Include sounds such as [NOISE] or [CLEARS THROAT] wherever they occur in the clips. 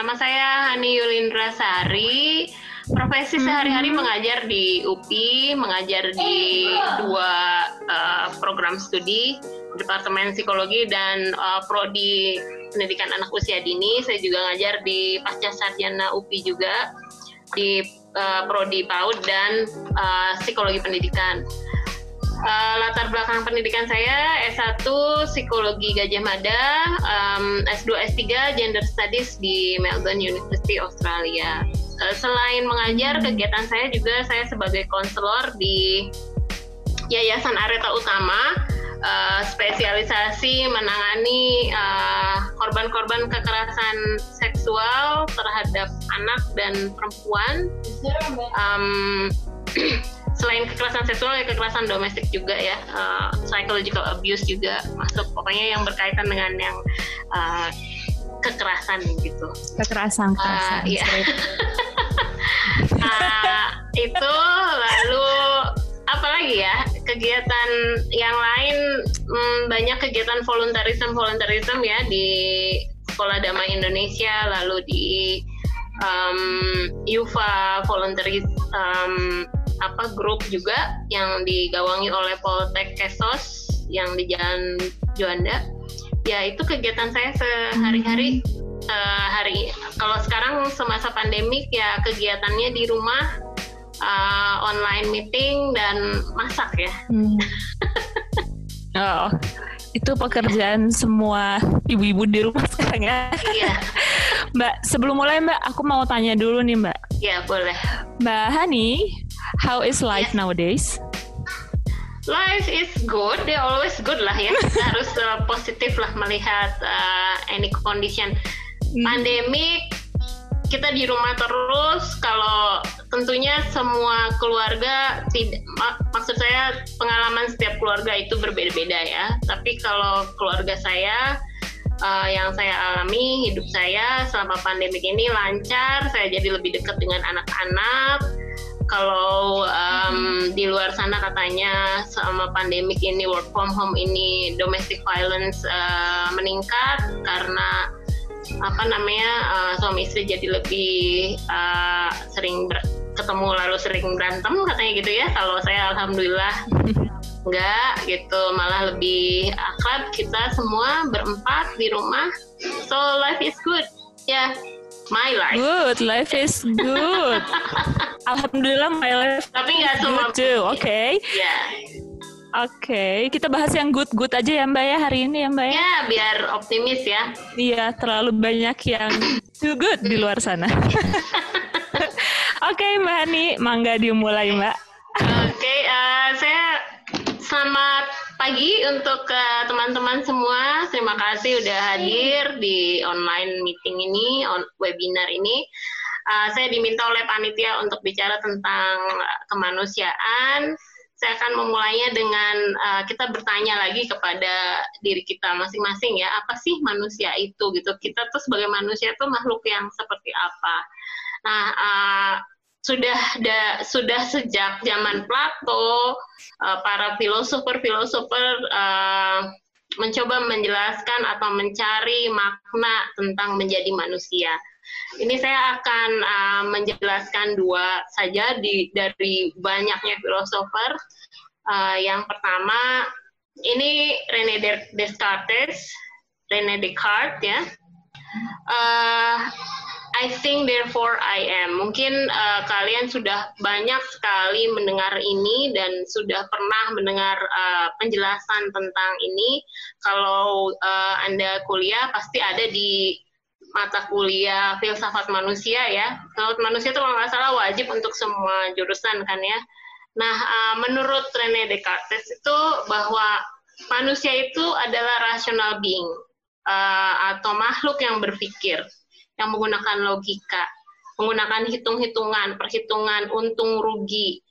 nama saya Hani Yulindra Sari. Profesi sehari-hari mengajar di UPI, mengajar di dua uh, program studi, Departemen Psikologi dan uh, Prodi Pendidikan Anak Usia Dini. Saya juga ngajar di Pasca Sarjana UPI juga di uh, Prodi PAUD dan uh, Psikologi Pendidikan. Uh, latar belakang pendidikan saya S1 Psikologi Gajah Mada, um, S2 S3 Gender Studies di Melbourne University Australia. Uh, selain mengajar, kegiatan saya juga saya sebagai konselor di Yayasan Areta Utama, uh, spesialisasi menangani korban-korban uh, kekerasan seksual terhadap anak dan perempuan. Um, [CLEARS THROAT] selain kekerasan seksual ya kekerasan domestik juga ya. Uh, psychological abuse juga masuk. Pokoknya yang berkaitan dengan yang uh, kekerasan gitu. Kekerasan kekerasan. uh, iya. uh, [LAUGHS] itu lalu apalagi ya? Kegiatan yang lain hmm, banyak kegiatan voluntarism voluntarism ya di sekolah damai Indonesia lalu di um, UFA voluntarism um, apa grup juga yang digawangi oleh Poltek Kesos yang di Jalan Juanda. Ya itu kegiatan saya sehari-hari. Uh, hari kalau sekarang semasa pandemik ya kegiatannya di rumah uh, online meeting dan masak ya. Hmm. [LAUGHS] oh, itu pekerjaan semua ibu-ibu di rumah [LAUGHS] sekarang ya. Iya. Mbak, sebelum mulai Mbak, aku mau tanya dulu nih Mbak. Iya, boleh. Mbak Hani, How is life yeah. nowadays? Life is good, dia always good lah ya. Kita [LAUGHS] harus uh, positif lah melihat uh, any condition. Hmm. Pandemik, kita di rumah terus. Kalau tentunya semua keluarga tidak, mak maksud saya pengalaman setiap keluarga itu berbeda-beda ya. Tapi kalau keluarga saya uh, yang saya alami hidup saya selama pandemik ini lancar saya jadi lebih dekat dengan anak-anak kalau um, di luar sana katanya selama pandemik ini work from home ini domestic violence uh, meningkat karena apa namanya uh, suami istri jadi lebih uh, sering ketemu lalu sering berantem katanya gitu ya kalau saya alhamdulillah [LAUGHS] enggak gitu malah lebih akrab kita semua berempat di rumah so life is good ya yeah, my life good life is good [LAUGHS] Alhamdulillah my life. Tapi nggak semua. Oke. Okay. Ya. Oke, okay. kita bahas yang good-good aja ya Mbak ya hari ini ya Mbak ya. Ya, biar optimis ya. Iya, terlalu banyak yang too good di luar sana. [LAUGHS] Oke okay, Mbak Hani, mangga dimulai Mbak. Oke, okay, uh, eh, saya selamat pagi untuk uh, teman-teman semua. Terima kasih udah hadir di online meeting ini, on webinar ini uh, saya diminta oleh panitia untuk bicara tentang kemanusiaan. Saya akan memulainya dengan uh, kita bertanya lagi kepada diri kita masing-masing ya, apa sih manusia itu gitu? Kita tuh sebagai manusia tuh makhluk yang seperti apa? Nah, uh, sudah da, sudah sejak zaman Plato, uh, para filosofer-filosofer uh, mencoba menjelaskan atau mencari makna tentang menjadi manusia. Ini saya akan uh, menjelaskan dua saja di, dari banyaknya filosofer. Uh, yang pertama, ini René Descartes, René Descartes ya. Uh, I think therefore I am. Mungkin uh, kalian sudah banyak sekali mendengar ini dan sudah pernah mendengar uh, penjelasan tentang ini. Kalau uh, Anda kuliah pasti ada di mata kuliah filsafat manusia ya. Filsafat manusia itu kalau nggak salah wajib untuk semua jurusan kan ya. Nah, uh, menurut René Descartes itu bahwa manusia itu adalah rational being uh, atau makhluk yang berpikir, yang menggunakan logika, menggunakan hitung-hitungan, perhitungan untung rugi,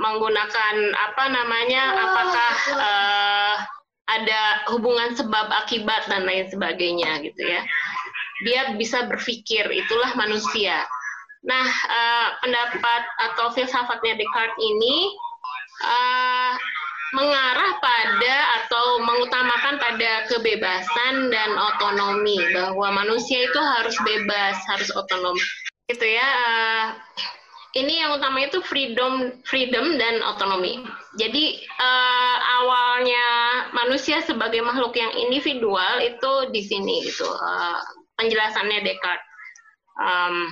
menggunakan apa namanya, apakah uh, ada hubungan sebab akibat dan lain sebagainya gitu ya. Dia bisa berpikir, itulah manusia. Nah, uh, pendapat atau filsafatnya Descartes ini uh, mengarah pada atau mengutamakan pada kebebasan dan otonomi bahwa manusia itu harus bebas harus otonom gitu ya uh, ini yang utama itu freedom freedom dan otonomi jadi uh, awalnya manusia sebagai makhluk yang individual itu di sini gitu uh, penjelasannya Descartes um,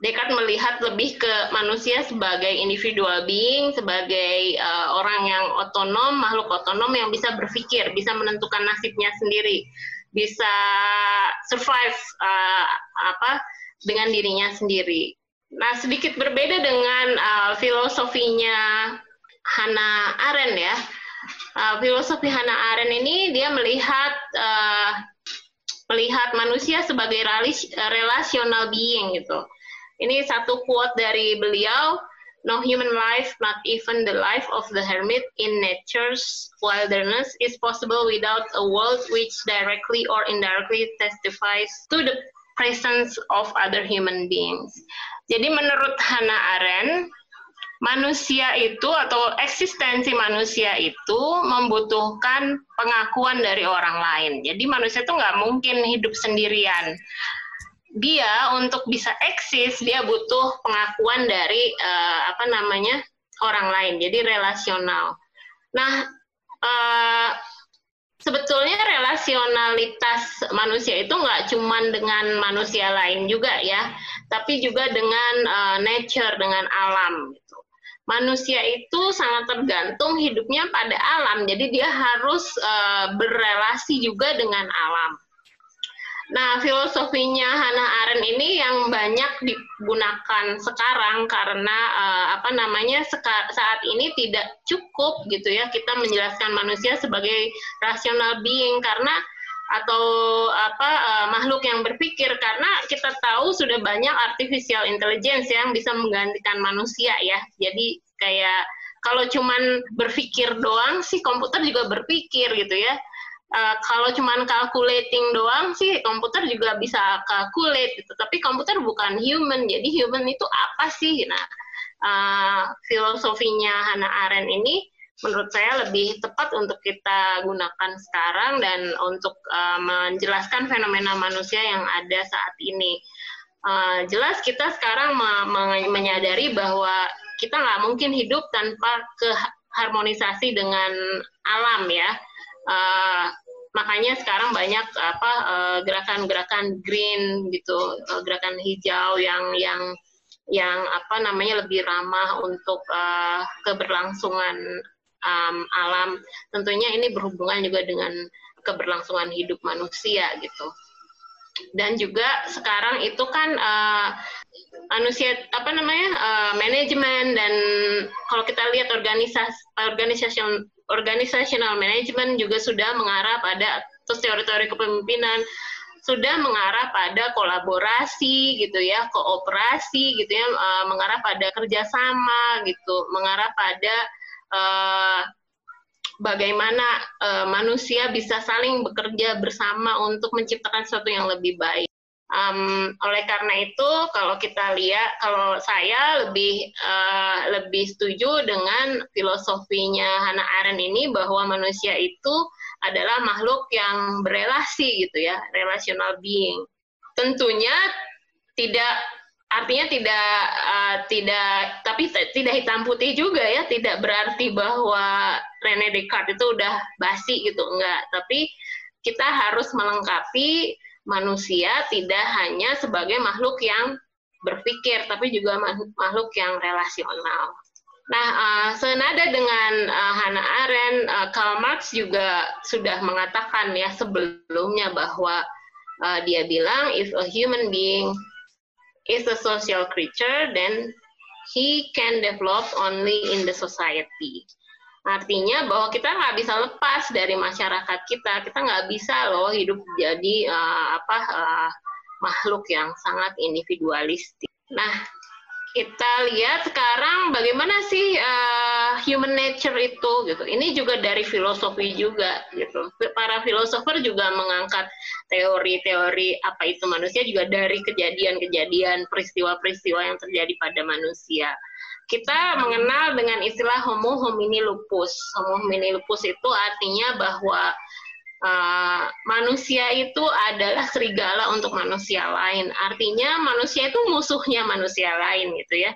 Descartes melihat lebih ke manusia sebagai individual being, sebagai uh, orang yang otonom, makhluk otonom yang bisa berpikir, bisa menentukan nasibnya sendiri, bisa survive uh, apa dengan dirinya sendiri. Nah, sedikit berbeda dengan uh, filosofinya Hannah Arendt ya. Uh, filosofi Hannah Arendt ini dia melihat uh, melihat manusia sebagai relational being gitu ini satu quote dari beliau, No human life, not even the life of the hermit in nature's wilderness, is possible without a world which directly or indirectly testifies to the presence of other human beings. Jadi menurut Hannah Arendt, manusia itu atau eksistensi manusia itu membutuhkan pengakuan dari orang lain. Jadi manusia itu nggak mungkin hidup sendirian. Dia untuk bisa eksis dia butuh pengakuan dari uh, apa namanya orang lain. Jadi relasional. Nah uh, sebetulnya relasionalitas manusia itu nggak cuma dengan manusia lain juga ya tapi juga dengan uh, nature dengan alam manusia itu sangat tergantung hidupnya pada alam. Jadi dia harus uh, berrelasi juga dengan alam. Nah, filosofinya Hannah Arendt ini yang banyak digunakan sekarang karena uh, apa namanya saat ini tidak cukup gitu ya kita menjelaskan manusia sebagai rational being. Karena atau apa uh, makhluk yang berpikir. Karena kita tahu sudah banyak artificial intelligence yang bisa menggantikan manusia ya. Jadi kayak kalau cuman berpikir doang sih komputer juga berpikir gitu ya. Uh, kalau cuman calculating doang sih komputer juga bisa calculate gitu. Tapi komputer bukan human. Jadi human itu apa sih? Nah uh, filosofinya Hannah Arendt ini menurut saya lebih tepat untuk kita gunakan sekarang dan untuk uh, menjelaskan fenomena manusia yang ada saat ini. Uh, jelas kita sekarang me menyadari bahwa kita nggak mungkin hidup tanpa keharmonisasi dengan alam ya uh, makanya sekarang banyak apa gerakan-gerakan green gitu gerakan hijau yang yang yang apa namanya lebih ramah untuk uh, keberlangsungan um, alam. Tentunya ini berhubungan juga dengan keberlangsungan hidup manusia gitu. Dan juga sekarang itu kan uh, manusia apa namanya uh, manajemen dan kalau kita lihat organisasi organisasi organizational management juga sudah mengarah pada terus teori-teori kepemimpinan sudah mengarah pada kolaborasi gitu ya, kooperasi gitu ya, uh, mengarah pada kerjasama gitu, mengarah pada uh, bagaimana uh, manusia bisa saling bekerja bersama untuk menciptakan sesuatu yang lebih baik. Um, oleh karena itu, kalau kita lihat, kalau saya lebih uh, lebih setuju dengan filosofinya Hannah Arendt ini bahwa manusia itu adalah makhluk yang berelasi gitu ya, relational being. Tentunya tidak artinya tidak uh, tidak tapi tidak hitam putih juga ya, tidak berarti bahwa Rene Descartes itu udah basi gitu. Enggak, tapi kita harus melengkapi manusia tidak hanya sebagai makhluk yang berpikir, tapi juga makhluk yang relasional. Nah, uh, senada dengan uh, Hannah Arendt, uh, Karl Marx juga sudah mengatakan ya sebelumnya bahwa uh, dia bilang if a human being is a social creature, then he can develop only in the society. Artinya bahwa kita nggak bisa lepas dari masyarakat kita. Kita nggak bisa loh hidup jadi uh, apa uh, makhluk yang sangat individualistik. Nah, kita lihat sekarang bagaimana sih uh, human nature itu gitu. Ini juga dari filosofi juga gitu. Para filosofer juga mengangkat teori-teori apa itu manusia juga dari kejadian-kejadian peristiwa-peristiwa yang terjadi pada manusia. Kita mengenal dengan istilah homo homini lupus. Homo homini lupus itu artinya bahwa uh, manusia itu adalah serigala untuk manusia lain. Artinya manusia itu musuhnya manusia lain gitu ya.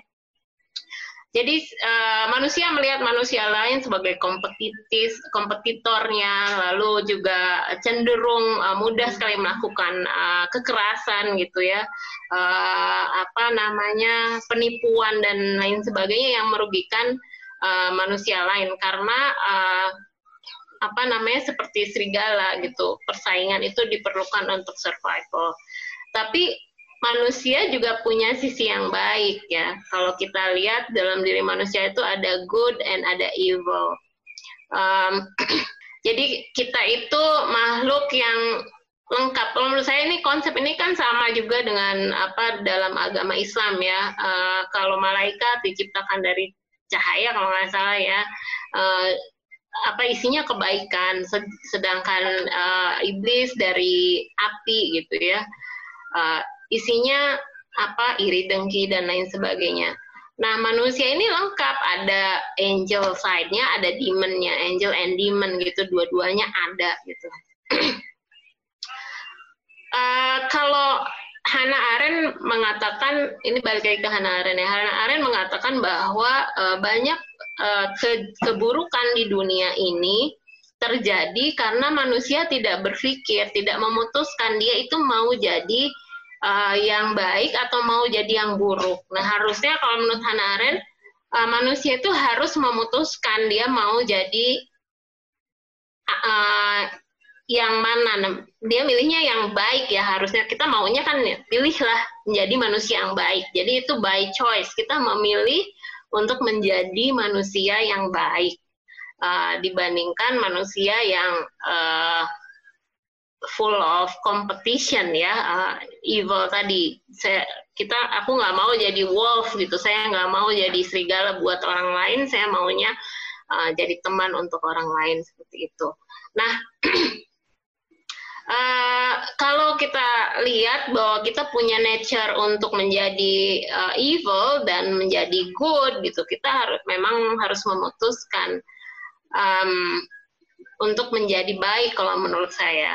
Jadi uh, manusia melihat manusia lain sebagai kompetitif, kompetitornya, lalu juga cenderung uh, mudah sekali melakukan uh, kekerasan gitu ya, uh, apa namanya penipuan dan lain sebagainya yang merugikan uh, manusia lain karena uh, apa namanya seperti serigala gitu. Persaingan itu diperlukan untuk survival. Tapi manusia juga punya sisi yang baik ya. Kalau kita lihat dalam diri manusia itu ada good and ada evil. Um, [CLEARS THROAT] jadi kita itu makhluk yang lengkap. Kalau menurut saya ini konsep ini kan sama juga dengan apa dalam agama Islam ya. Uh, kalau malaikat diciptakan dari cahaya kalau nggak salah ya. Uh, apa isinya kebaikan. Sedangkan uh, iblis dari api gitu ya. Uh, isinya apa? Iri dengki dan lain sebagainya. Nah manusia ini lengkap. Ada angel side-nya ada demon-nya. Angel and demon gitu. Dua-duanya ada gitu. Uh, [CLEARS THROAT] kalau Hannah Arendt mengatakan ini balik lagi ke Hannah Arendt ya. Hannah Arendt mengatakan bahwa uh, banyak uh, ke keburukan di dunia ini terjadi karena manusia tidak berpikir tidak memutuskan dia itu mau jadi uh, yang baik atau mau jadi yang buruk. Nah harusnya kalau menurut Hannah Arendt uh, manusia itu harus memutuskan dia mau jadi uh, yang mana? Nah, dia milihnya yang baik ya harusnya. Kita maunya kan pilihlah menjadi manusia yang baik. Jadi itu by choice. Kita memilih untuk menjadi manusia yang baik uh, dibandingkan manusia yang uh, full of competition ya uh, evil tadi. Saya kita aku nggak mau jadi wolf gitu. Saya nggak mau jadi serigala buat orang lain. Saya maunya uh, jadi teman untuk orang lain seperti itu. Nah [CLEARS THROAT] Uh, kalau kita lihat bahwa kita punya nature untuk menjadi uh, evil dan menjadi good gitu, kita harus memang harus memutuskan um, untuk menjadi baik kalau menurut saya.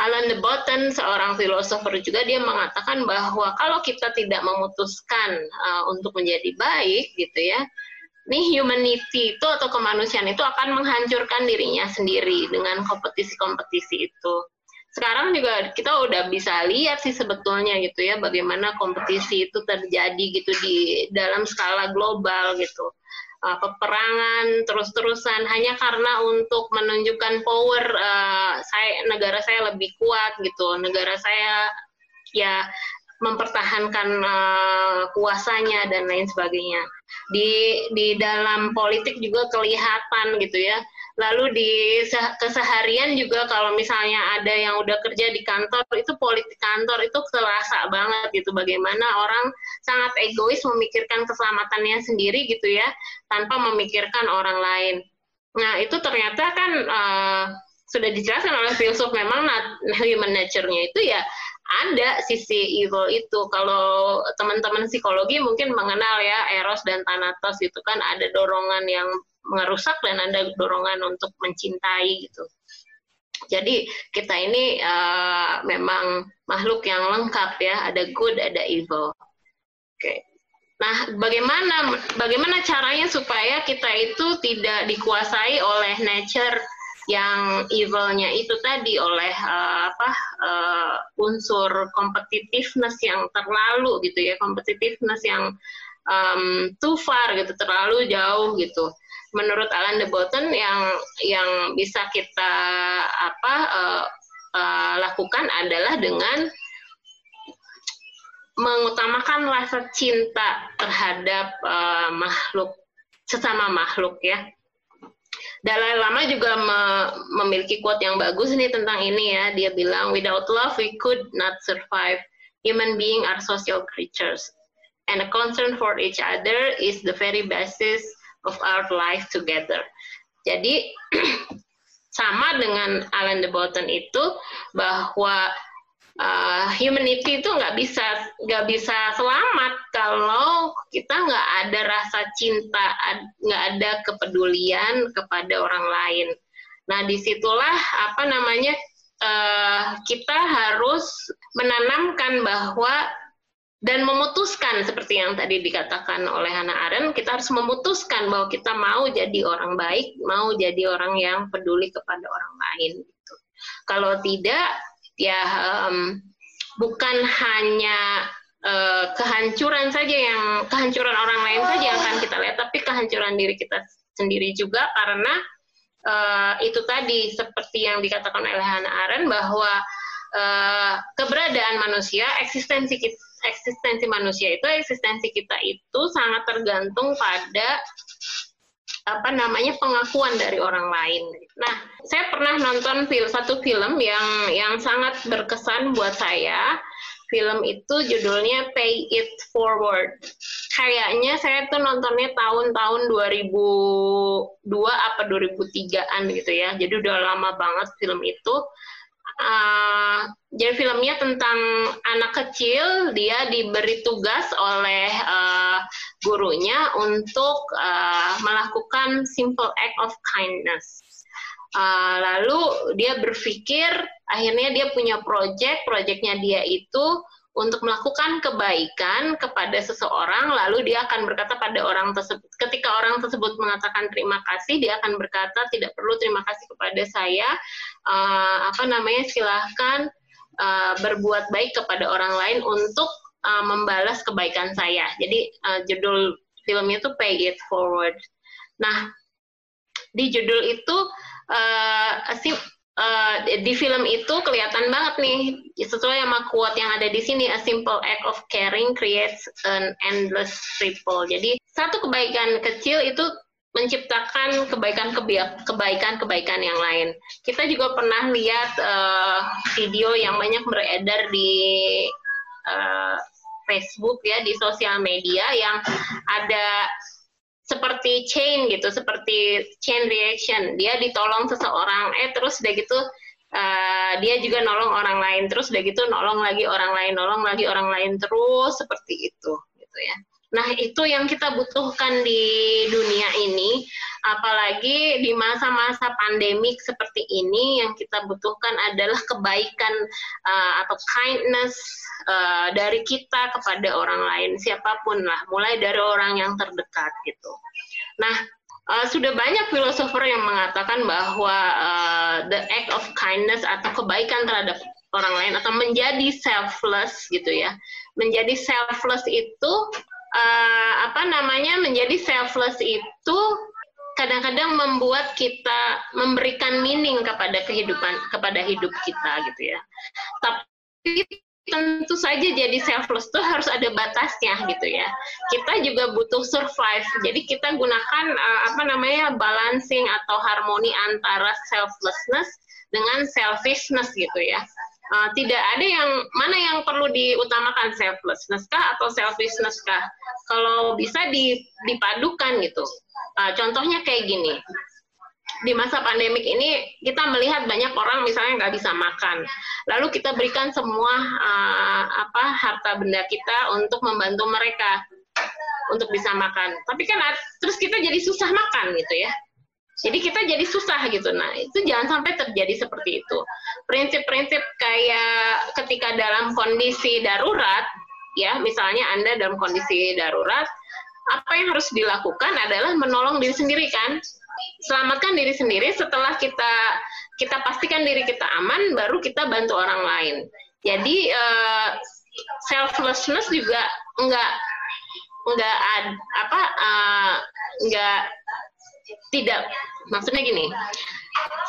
Alan de Botton, seorang filosofer juga dia mengatakan bahwa kalau kita tidak memutuskan uh, untuk menjadi baik gitu ya, nih humanity itu atau kemanusiaan itu akan menghancurkan dirinya sendiri dengan kompetisi-kompetisi itu sekarang juga kita udah bisa lihat sih sebetulnya gitu ya bagaimana kompetisi itu terjadi gitu di dalam skala global gitu. Uh, peperangan terus-terusan hanya karena untuk menunjukkan power uh, saya negara saya lebih kuat gitu. Negara saya ya mempertahankan uh, kuasanya dan lain sebagainya di di dalam politik juga kelihatan gitu ya Lalu di keseharian juga kalau misalnya ada yang udah kerja di kantor itu politik kantor itu terasa banget gitu bagaimana orang sangat egois memikirkan keselamatannya sendiri gitu ya tanpa memikirkan orang lain. Nah itu ternyata kan uh, sudah dijelaskan oleh filsuf memang human nature-nya itu ya ada sisi evil itu. Kalau teman-teman psikologi mungkin mengenal ya Eros dan Thanatos itu kan ada dorongan yang merusak dan ada dorongan untuk mencintai gitu. Jadi kita ini uh, memang makhluk yang lengkap ya, ada good, ada evil. Oke. Okay. Nah, bagaimana bagaimana caranya supaya kita itu tidak dikuasai oleh nature yang evilnya itu tadi oleh uh, apa uh, unsur competitiveness yang terlalu gitu ya, competitiveness yang um, too far gitu, terlalu jauh gitu menurut Alan de Botton yang yang bisa kita apa uh, uh, lakukan adalah dengan mengutamakan rasa cinta terhadap uh, makhluk sesama makhluk ya. Dalai Lama juga me memiliki quote yang bagus nih tentang ini ya. Dia bilang, without love we could not survive. Human being are social creatures. and a concern for each other is the very basis of our life together. Jadi [CLEARS THROAT] sama dengan Alan de Botton itu bahwa uh, humanity itu nggak bisa nggak bisa selamat kalau kita nggak ada rasa cinta nggak ada kepedulian kepada orang lain nah di situlah apa namanya uh, kita harus menanamkan bahwa dan memutuskan seperti yang tadi dikatakan oleh Hannah Arendt, kita harus memutuskan bahwa kita mau jadi orang baik, mau jadi orang yang peduli kepada orang lain. Gitu. Kalau tidak, ya um, bukan hanya uh, kehancuran saja yang kehancuran orang lain saja yang akan kita lihat, tapi kehancuran diri kita sendiri juga karena uh, itu tadi seperti yang dikatakan oleh Hannah Arendt bahwa uh, keberadaan manusia, eksistensi kita, eksistensi manusia itu, eksistensi kita itu sangat tergantung pada apa namanya pengakuan dari orang lain. Nah, saya pernah nonton film satu film yang yang sangat berkesan buat saya. Film itu judulnya Pay It Forward. Kayaknya saya tuh nontonnya tahun-tahun 2002 apa 2003-an gitu ya. Jadi udah lama banget film itu Uh, jadi filmnya tentang anak kecil, dia diberi tugas oleh uh, gurunya untuk uh, melakukan simple act of kindness. Uh, lalu dia berpikir, akhirnya dia punya project, projectnya dia itu untuk melakukan kebaikan kepada seseorang, lalu dia akan berkata pada orang tersebut, ketika orang tersebut mengatakan terima kasih, dia akan berkata tidak perlu terima kasih kepada saya, uh, apa namanya silahkan uh, berbuat baik kepada orang lain untuk uh, membalas kebaikan saya. Jadi uh, judul filmnya itu Pay It Forward. Nah di judul itu uh, uh, di film itu kelihatan banget nih sesuai sama quote yang ada di sini a simple act of caring creates an endless ripple. Jadi satu kebaikan kecil itu menciptakan kebaikan-kebaikan yang lain. Kita juga pernah lihat uh, video yang banyak beredar di uh, Facebook ya di sosial media yang ada seperti chain gitu, seperti chain reaction. Dia ditolong seseorang, eh terus udah gitu uh, dia juga nolong orang lain, terus udah gitu nolong lagi orang lain, nolong lagi orang lain terus seperti itu, gitu ya. Nah itu yang kita butuhkan di dunia ini, apalagi di masa-masa pandemik seperti ini, yang kita butuhkan adalah kebaikan uh, atau kindness uh, dari kita kepada orang lain, siapa pun lah, mulai dari orang yang terdekat gitu. Nah, uh, sudah banyak filosofer yang mengatakan bahwa uh, the act of kindness atau kebaikan terhadap orang lain atau menjadi selfless gitu ya. Menjadi selfless itu uh, apa namanya? Menjadi selfless itu kadang-kadang membuat kita memberikan meaning kepada kehidupan kepada hidup kita gitu ya. Tapi tentu saja jadi selfless itu harus ada batasnya gitu ya. Kita juga butuh survive. Jadi kita gunakan uh, apa namanya balancing atau harmoni antara selflessness dengan selfishness gitu ya. Uh, tidak ada yang mana yang perlu diutamakan selflessness kah atau selfishness kah? Kalau bisa dipadukan gitu. Uh, contohnya kayak gini di masa pandemik ini kita melihat banyak orang misalnya nggak bisa makan, lalu kita berikan semua uh, apa harta benda kita untuk membantu mereka untuk bisa makan. Tapi kan terus kita jadi susah makan gitu ya. Jadi kita jadi susah gitu. Nah, itu jangan sampai terjadi seperti itu. Prinsip-prinsip kayak ketika dalam kondisi darurat, ya, misalnya Anda dalam kondisi darurat, apa yang harus dilakukan adalah menolong diri sendiri kan? selamatkan diri sendiri setelah kita kita pastikan diri kita aman baru kita bantu orang lain jadi uh, selflessness juga enggak enggak ad, apa uh, enggak tidak maksudnya gini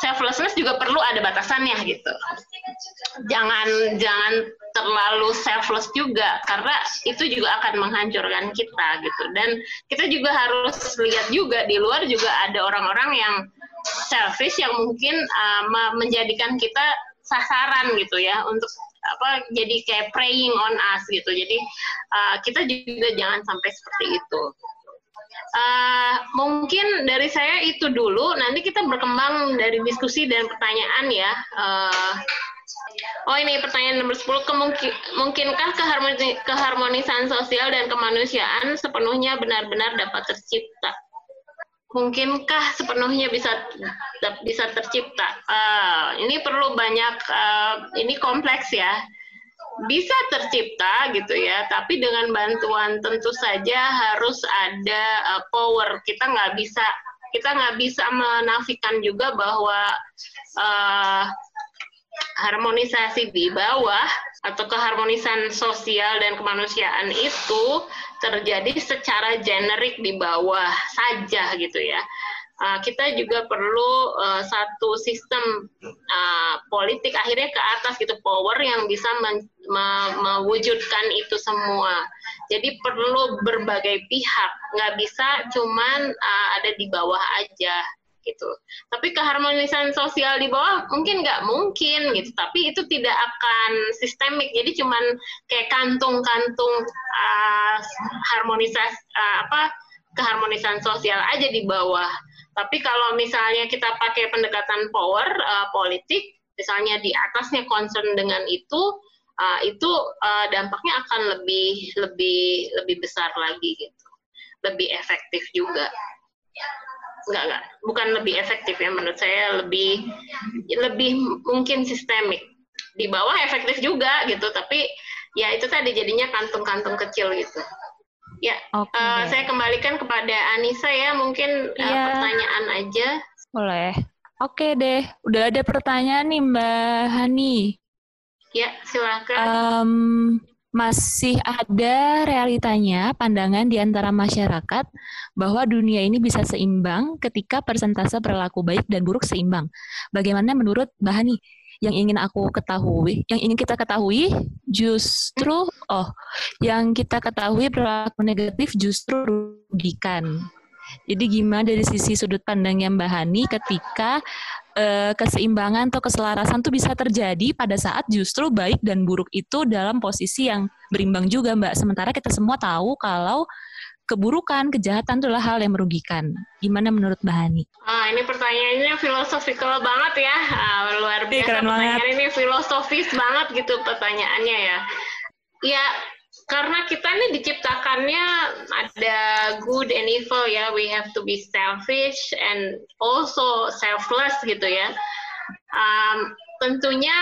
selflessness juga perlu ada batasannya gitu. Jangan jangan terlalu selfless juga karena itu juga akan menghancurkan kita gitu. Dan kita juga harus lihat juga di luar juga ada orang-orang yang selfish yang mungkin uh, menjadikan kita sasaran gitu ya untuk apa jadi kayak praying on us gitu. Jadi uh, kita juga jangan sampai seperti itu uh, mungkin dari saya itu dulu nanti kita berkembang dari diskusi dan pertanyaan ya uh, Oh ini pertanyaan nomor 10, Kemungkin, mungkinkah keharmonisan sosial dan kemanusiaan sepenuhnya benar-benar dapat tercipta? Mungkinkah sepenuhnya bisa bisa tercipta? Uh, ini perlu banyak, uh, ini kompleks ya. Bisa tercipta gitu ya, tapi dengan bantuan tentu saja harus ada uh, power. Kita nggak bisa kita nggak bisa menafikan juga bahwa uh, harmonisasi di bawah atau keharmonisan sosial dan kemanusiaan itu terjadi secara generik di bawah saja gitu ya. Uh, kita juga perlu uh, satu sistem uh, politik akhirnya ke atas gitu power yang bisa me mewujudkan itu semua. Jadi perlu berbagai pihak, nggak bisa cuman uh, ada di bawah aja gitu. Tapi keharmonisan sosial di bawah mungkin nggak mungkin gitu. Tapi itu tidak akan sistemik. Jadi cuman kayak kantung-kantung uh, harmonisasi uh, apa keharmonisan sosial aja di bawah. Tapi kalau misalnya kita pakai pendekatan power uh, politik, misalnya di atasnya concern dengan itu, uh, itu uh, dampaknya akan lebih lebih lebih besar lagi gitu, lebih efektif juga. Nggak nggak. Bukan lebih efektif ya menurut saya lebih lebih mungkin sistemik. Di bawah efektif juga gitu tapi ya itu tadi jadinya kantung-kantung kecil gitu ya okay. uh, eh, saya kembalikan kepada Anissa ya mungkin uh, pertanyaan aja boleh oke deh udah ada pertanyaan nih Mbak Hani ya silakan um, masih ada realitanya pandangan di antara masyarakat bahwa dunia ini bisa seimbang ketika persentase perilaku baik dan buruk seimbang. Bagaimana menurut Bahani? Yang ingin aku ketahui, yang ingin kita ketahui justru oh, yang kita ketahui perilaku negatif justru rugikan. Jadi gimana dari sisi sudut pandangnya Mbak Hani ketika uh, keseimbangan atau keselarasan itu bisa terjadi pada saat justru baik dan buruk itu dalam posisi yang berimbang juga, Mbak. Sementara kita semua tahu kalau keburukan, kejahatan itu adalah hal yang merugikan. Gimana menurut Mbak Hani? Ah, ini pertanyaannya filosofikal banget ya. Ah, luar biasa Keren pertanyaan banget. ini filosofis banget gitu pertanyaannya ya. Ya, karena kita ini diciptakannya ada good and evil ya we have to be selfish and also selfless gitu ya um, tentunya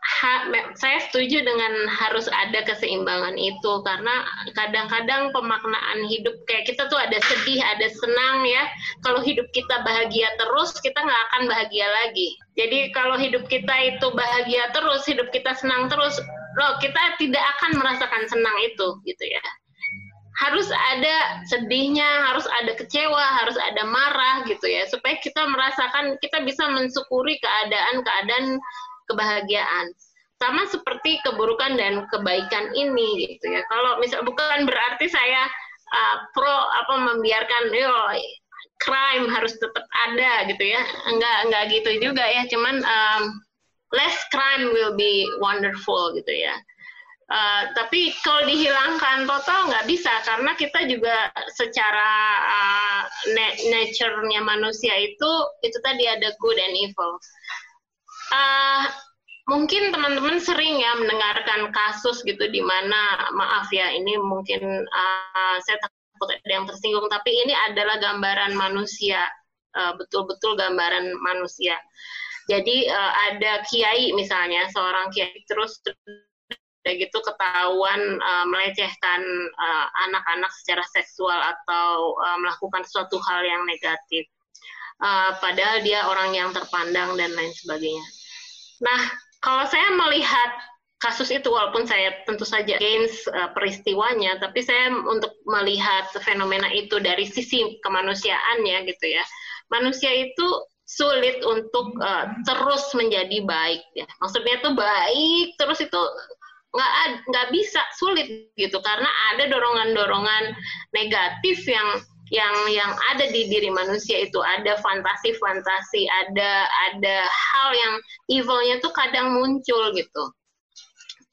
ha, saya setuju dengan harus ada keseimbangan itu karena kadang-kadang pemaknaan hidup kayak kita tuh ada sedih ada senang ya. Kalau hidup kita bahagia terus kita nggak akan bahagia lagi. Jadi kalau hidup kita itu bahagia terus hidup kita senang terus loh kita tidak akan merasakan senang itu gitu ya. Harus ada sedihnya, harus ada kecewa, harus ada marah gitu ya, supaya kita merasakan kita bisa mensyukuri keadaan-keadaan kebahagiaan. Sama seperti keburukan dan kebaikan ini gitu ya. Kalau misal bukan berarti saya uh, pro apa membiarkan yo crime harus tetap ada gitu ya. Enggak enggak gitu juga ya, cuman um, less crime will be wonderful gitu ya. Uh, tapi kalau dihilangkan total nggak bisa karena kita juga secara uh, nature-nya manusia itu itu tadi ada good and evil. Uh, mungkin teman-teman sering ya mendengarkan kasus gitu di mana maaf ya ini mungkin uh, saya takut ada yang tersinggung tapi ini adalah gambaran manusia betul-betul uh, gambaran manusia jadi uh, ada kiai misalnya seorang kiai terus udah gitu ketahuan uh, melecehkan anak anak-anak secara seksual atau uh, melakukan suatu hal yang negatif. Uh, padahal dia orang yang terpandang dan lain sebagainya. Nah, kalau saya melihat kasus itu walaupun saya tentu saja against uh, peristiwanya tapi saya untuk melihat fenomena itu dari sisi kemanusiaannya gitu ya. Manusia itu sulit untuk uh, terus menjadi baik ya. Maksudnya tuh baik terus itu nggak nggak bisa sulit gitu karena ada dorongan-dorongan negatif yang yang yang ada di diri manusia itu ada fantasi-fantasi ada ada hal yang evilnya tuh kadang muncul gitu.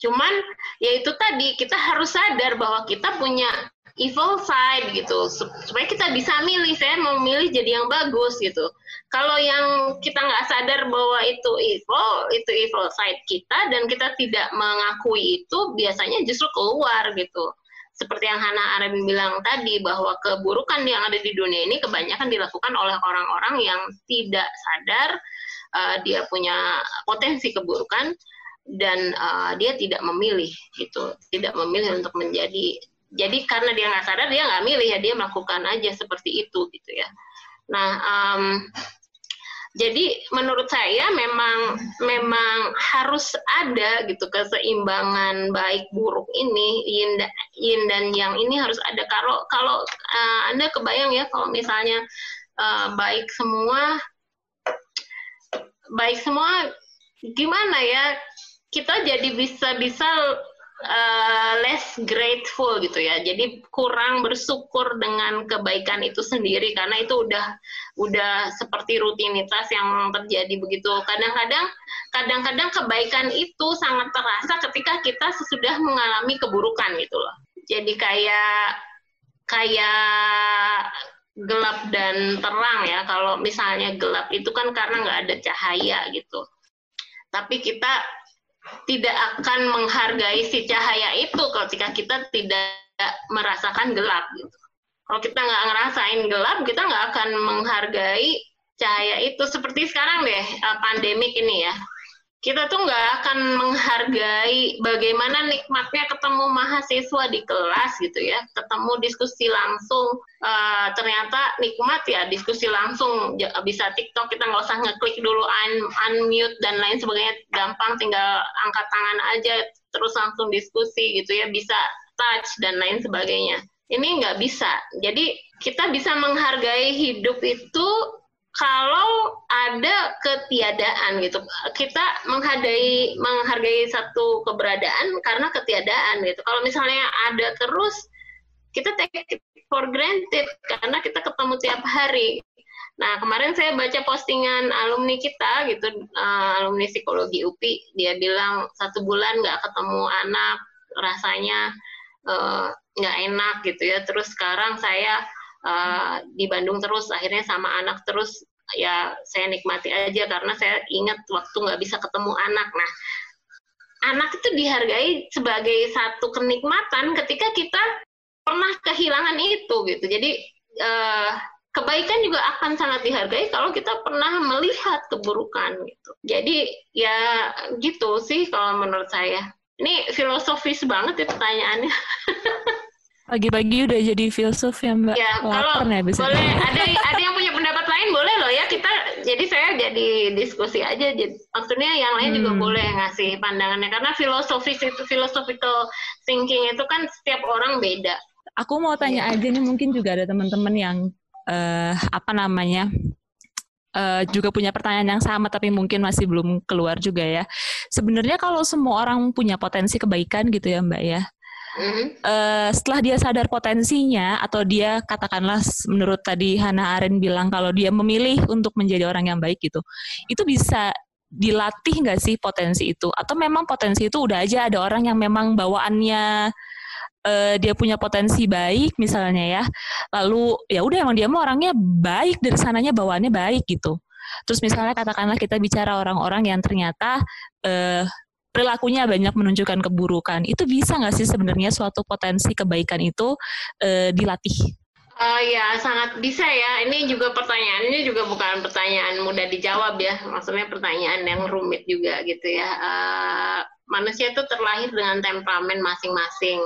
Cuman ya itu tadi kita harus sadar bahwa kita punya evil side gitu. Supaya kita bisa milih saya mau milih jadi yang bagus gitu. Kalau yang kita nggak sadar bahwa itu evil itu evil side kita dan kita tidak mengakui itu biasanya justru keluar gitu seperti yang Hana Arabi bilang tadi bahwa keburukan yang ada di dunia ini kebanyakan dilakukan oleh orang-orang yang tidak sadar uh, dia punya potensi keburukan dan uh, dia tidak memilih gitu. Tidak memilih untuk menjadi jadi karena dia nggak sadar dia nggak milih ya dia melakukan aja seperti itu gitu ya. Nah um, jadi menurut saya memang memang harus ada gitu keseimbangan baik buruk ini yin, yin dan yang ini harus ada. Kalau kalau uh, anda kebayang ya kalau misalnya uh, baik semua baik semua gimana ya? Kita jadi bisa bisa uh, less grateful gitu ya. Jadi kurang bersyukur dengan kebaikan itu sendiri karena itu udah udah seperti rutinitas yang terjadi begitu. Kadang-kadang kadang-kadang kebaikan itu sangat terasa ketika kita sesudah mengalami keburukan gitu loh. Jadi kayak kayak gelap dan terang ya. Kalau misalnya gelap itu kan karena nggak ada cahaya gitu. Tapi kita tidak akan menghargai si cahaya itu ketika kita tidak merasakan gelap gitu. Kalau kita nggak ngerasain gelap, kita nggak akan menghargai cahaya itu. Seperti sekarang deh, eh, pandemik ini ya kita tuh nggak akan menghargai bagaimana nikmatnya ketemu mahasiswa di kelas gitu ya, ketemu diskusi langsung. Uh, ternyata nikmat ya diskusi langsung bisa TikTok kita nggak usah ngeklik dulu un unmute dan lain sebagainya gampang tinggal angkat tangan aja terus langsung diskusi gitu ya bisa touch dan lain sebagainya. Ini nggak bisa. Jadi kita bisa menghargai hidup itu kalau ada ketiadaan gitu kita menghargai menghargai satu keberadaan karena ketiadaan gitu. Kalau misalnya ada terus kita take it for granted karena kita ketemu tiap hari. Nah kemarin saya baca postingan alumni kita gitu uh, alumni psikologi UPI dia bilang satu bulan nggak ketemu anak rasanya eh, nggak uh, enak gitu ya. Terus sekarang saya uh, di Bandung terus akhirnya sama anak terus ya saya nikmati aja karena saya ingat waktu nggak bisa ketemu anak. Nah anak itu dihargai sebagai satu kenikmatan ketika kita pernah kehilangan itu gitu. Jadi uh, kebaikan juga akan sangat dihargai kalau kita pernah melihat keburukan gitu. Jadi ya gitu sih kalau menurut saya. Ini filosofis banget ya pertanyaannya [LAUGHS] Pagi-pagi udah jadi filsuf ya Mbak. Ya, kalau ya bisa. boleh ada ada yang punya pendapat lain boleh loh ya kita jadi saya jadi diskusi aja. Jadi, maksudnya yang lain hmm. juga boleh ngasih pandangannya karena filosofis itu philosophical thinking itu kan setiap orang beda. Aku mau tanya ya. aja nih mungkin juga ada teman-teman yang uh, apa namanya uh, juga punya pertanyaan yang sama tapi mungkin masih belum keluar juga ya. Sebenarnya kalau semua orang punya potensi kebaikan gitu ya Mbak ya uh, setelah dia sadar potensinya atau dia katakanlah menurut tadi Hana Aren bilang kalau dia memilih untuk menjadi orang yang baik gitu, itu bisa dilatih nggak sih potensi itu? Atau memang potensi itu udah aja ada orang yang memang bawaannya uh, dia punya potensi baik misalnya ya, lalu ya udah emang dia mau orangnya baik dari sananya bawaannya baik gitu. Terus misalnya katakanlah kita bicara orang-orang yang ternyata uh, perilakunya banyak menunjukkan keburukan. Itu bisa nggak sih sebenarnya suatu potensi kebaikan itu e, dilatih? Uh, ya sangat bisa ya. Ini juga pertanyaannya juga bukan pertanyaan mudah dijawab ya. Maksudnya pertanyaan yang rumit juga gitu ya. Uh, manusia itu terlahir dengan temperamen masing-masing.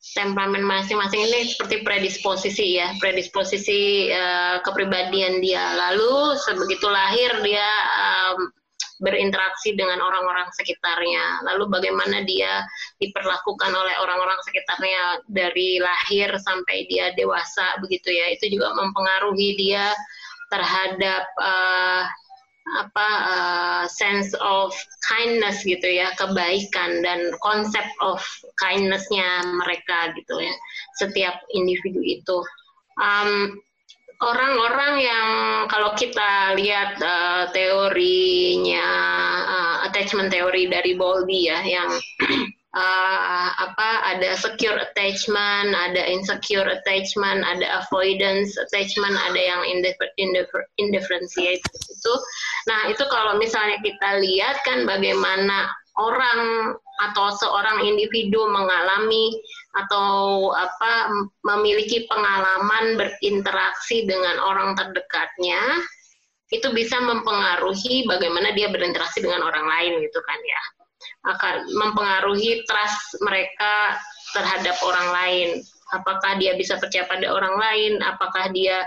Temperamen masing-masing ini seperti predisposisi ya, predisposisi uh, kepribadian dia. Lalu sebegitu lahir dia um, berinteraksi dengan orang-orang sekitarnya. Lalu bagaimana dia diperlakukan oleh orang-orang sekitarnya dari lahir sampai dia dewasa begitu ya. Itu juga mempengaruhi dia terhadap uh, apa uh, sense of kindness gitu ya, kebaikan dan konsep of kindnessnya mereka gitu ya. Setiap individu itu. Um, orang-orang yang kalau kita lihat uh, teorinya uh, attachment teori dari Bowlby ya yang uh, [CLEARS THROAT] apa ada secure attachment, ada insecure attachment, ada avoidance attachment, ada yang indiffer, itu. Nah itu kalau misalnya kita lihat kan bagaimana orang atau seorang individu mengalami atau apa memiliki pengalaman berinteraksi dengan orang terdekatnya itu bisa mempengaruhi bagaimana dia berinteraksi dengan orang lain gitu kan ya. Akan mempengaruhi trust mereka terhadap orang lain. Apakah dia bisa percaya pada orang lain? Apakah dia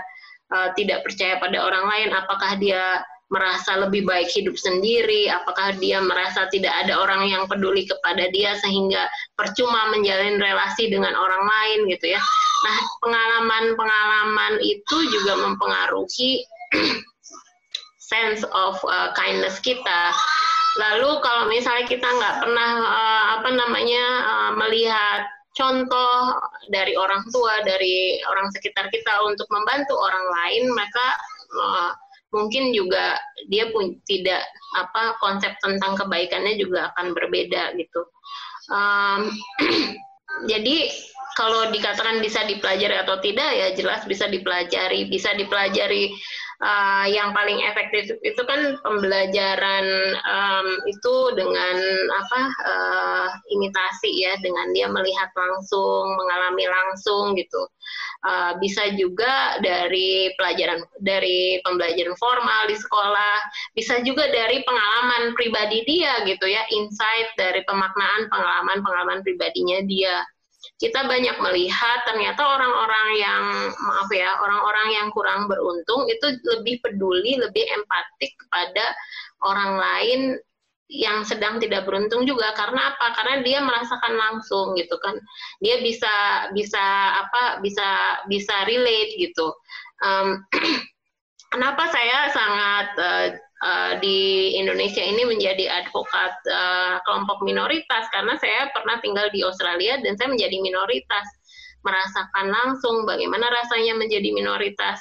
uh, tidak percaya pada orang lain? Apakah dia merasa lebih baik hidup sendiri, apakah dia merasa tidak ada orang yang peduli kepada dia sehingga percuma menjalin relasi dengan orang lain gitu ya. Nah, pengalaman-pengalaman itu juga mempengaruhi [CLEARS THROAT] sense of uh, kindness kita. Lalu kalau misalnya kita nggak pernah uh, apa namanya uh, melihat contoh dari orang tua, dari orang sekitar kita untuk membantu orang lain, maka uh, mungkin juga dia pun tidak apa konsep tentang kebaikannya juga akan berbeda gitu. Um, [CLEARS THROAT] jadi kalau dikatakan bisa dipelajari atau tidak ya jelas bisa dipelajari, bisa dipelajari uh, yang paling efektif itu kan pembelajaran um, itu dengan apa uh, imitasi ya dengan dia melihat langsung mengalami langsung gitu. Uh, bisa juga dari pelajaran dari pembelajaran formal di sekolah bisa juga dari pengalaman pribadi dia gitu ya insight dari pemaknaan pengalaman pengalaman pribadinya dia kita banyak melihat ternyata orang-orang yang maaf ya orang-orang yang kurang beruntung itu lebih peduli lebih empatik kepada orang lain yang sedang tidak beruntung juga. Karena apa? Karena dia merasakan langsung gitu kan. Dia bisa bisa apa bisa bisa relate gitu. Um, [CLEARS THROAT] kenapa saya sangat uh, uh, di Indonesia ini menjadi advokat uh, kelompok minoritas. Karena saya pernah tinggal di Australia dan saya menjadi minoritas. Merasakan langsung bagaimana rasanya menjadi minoritas.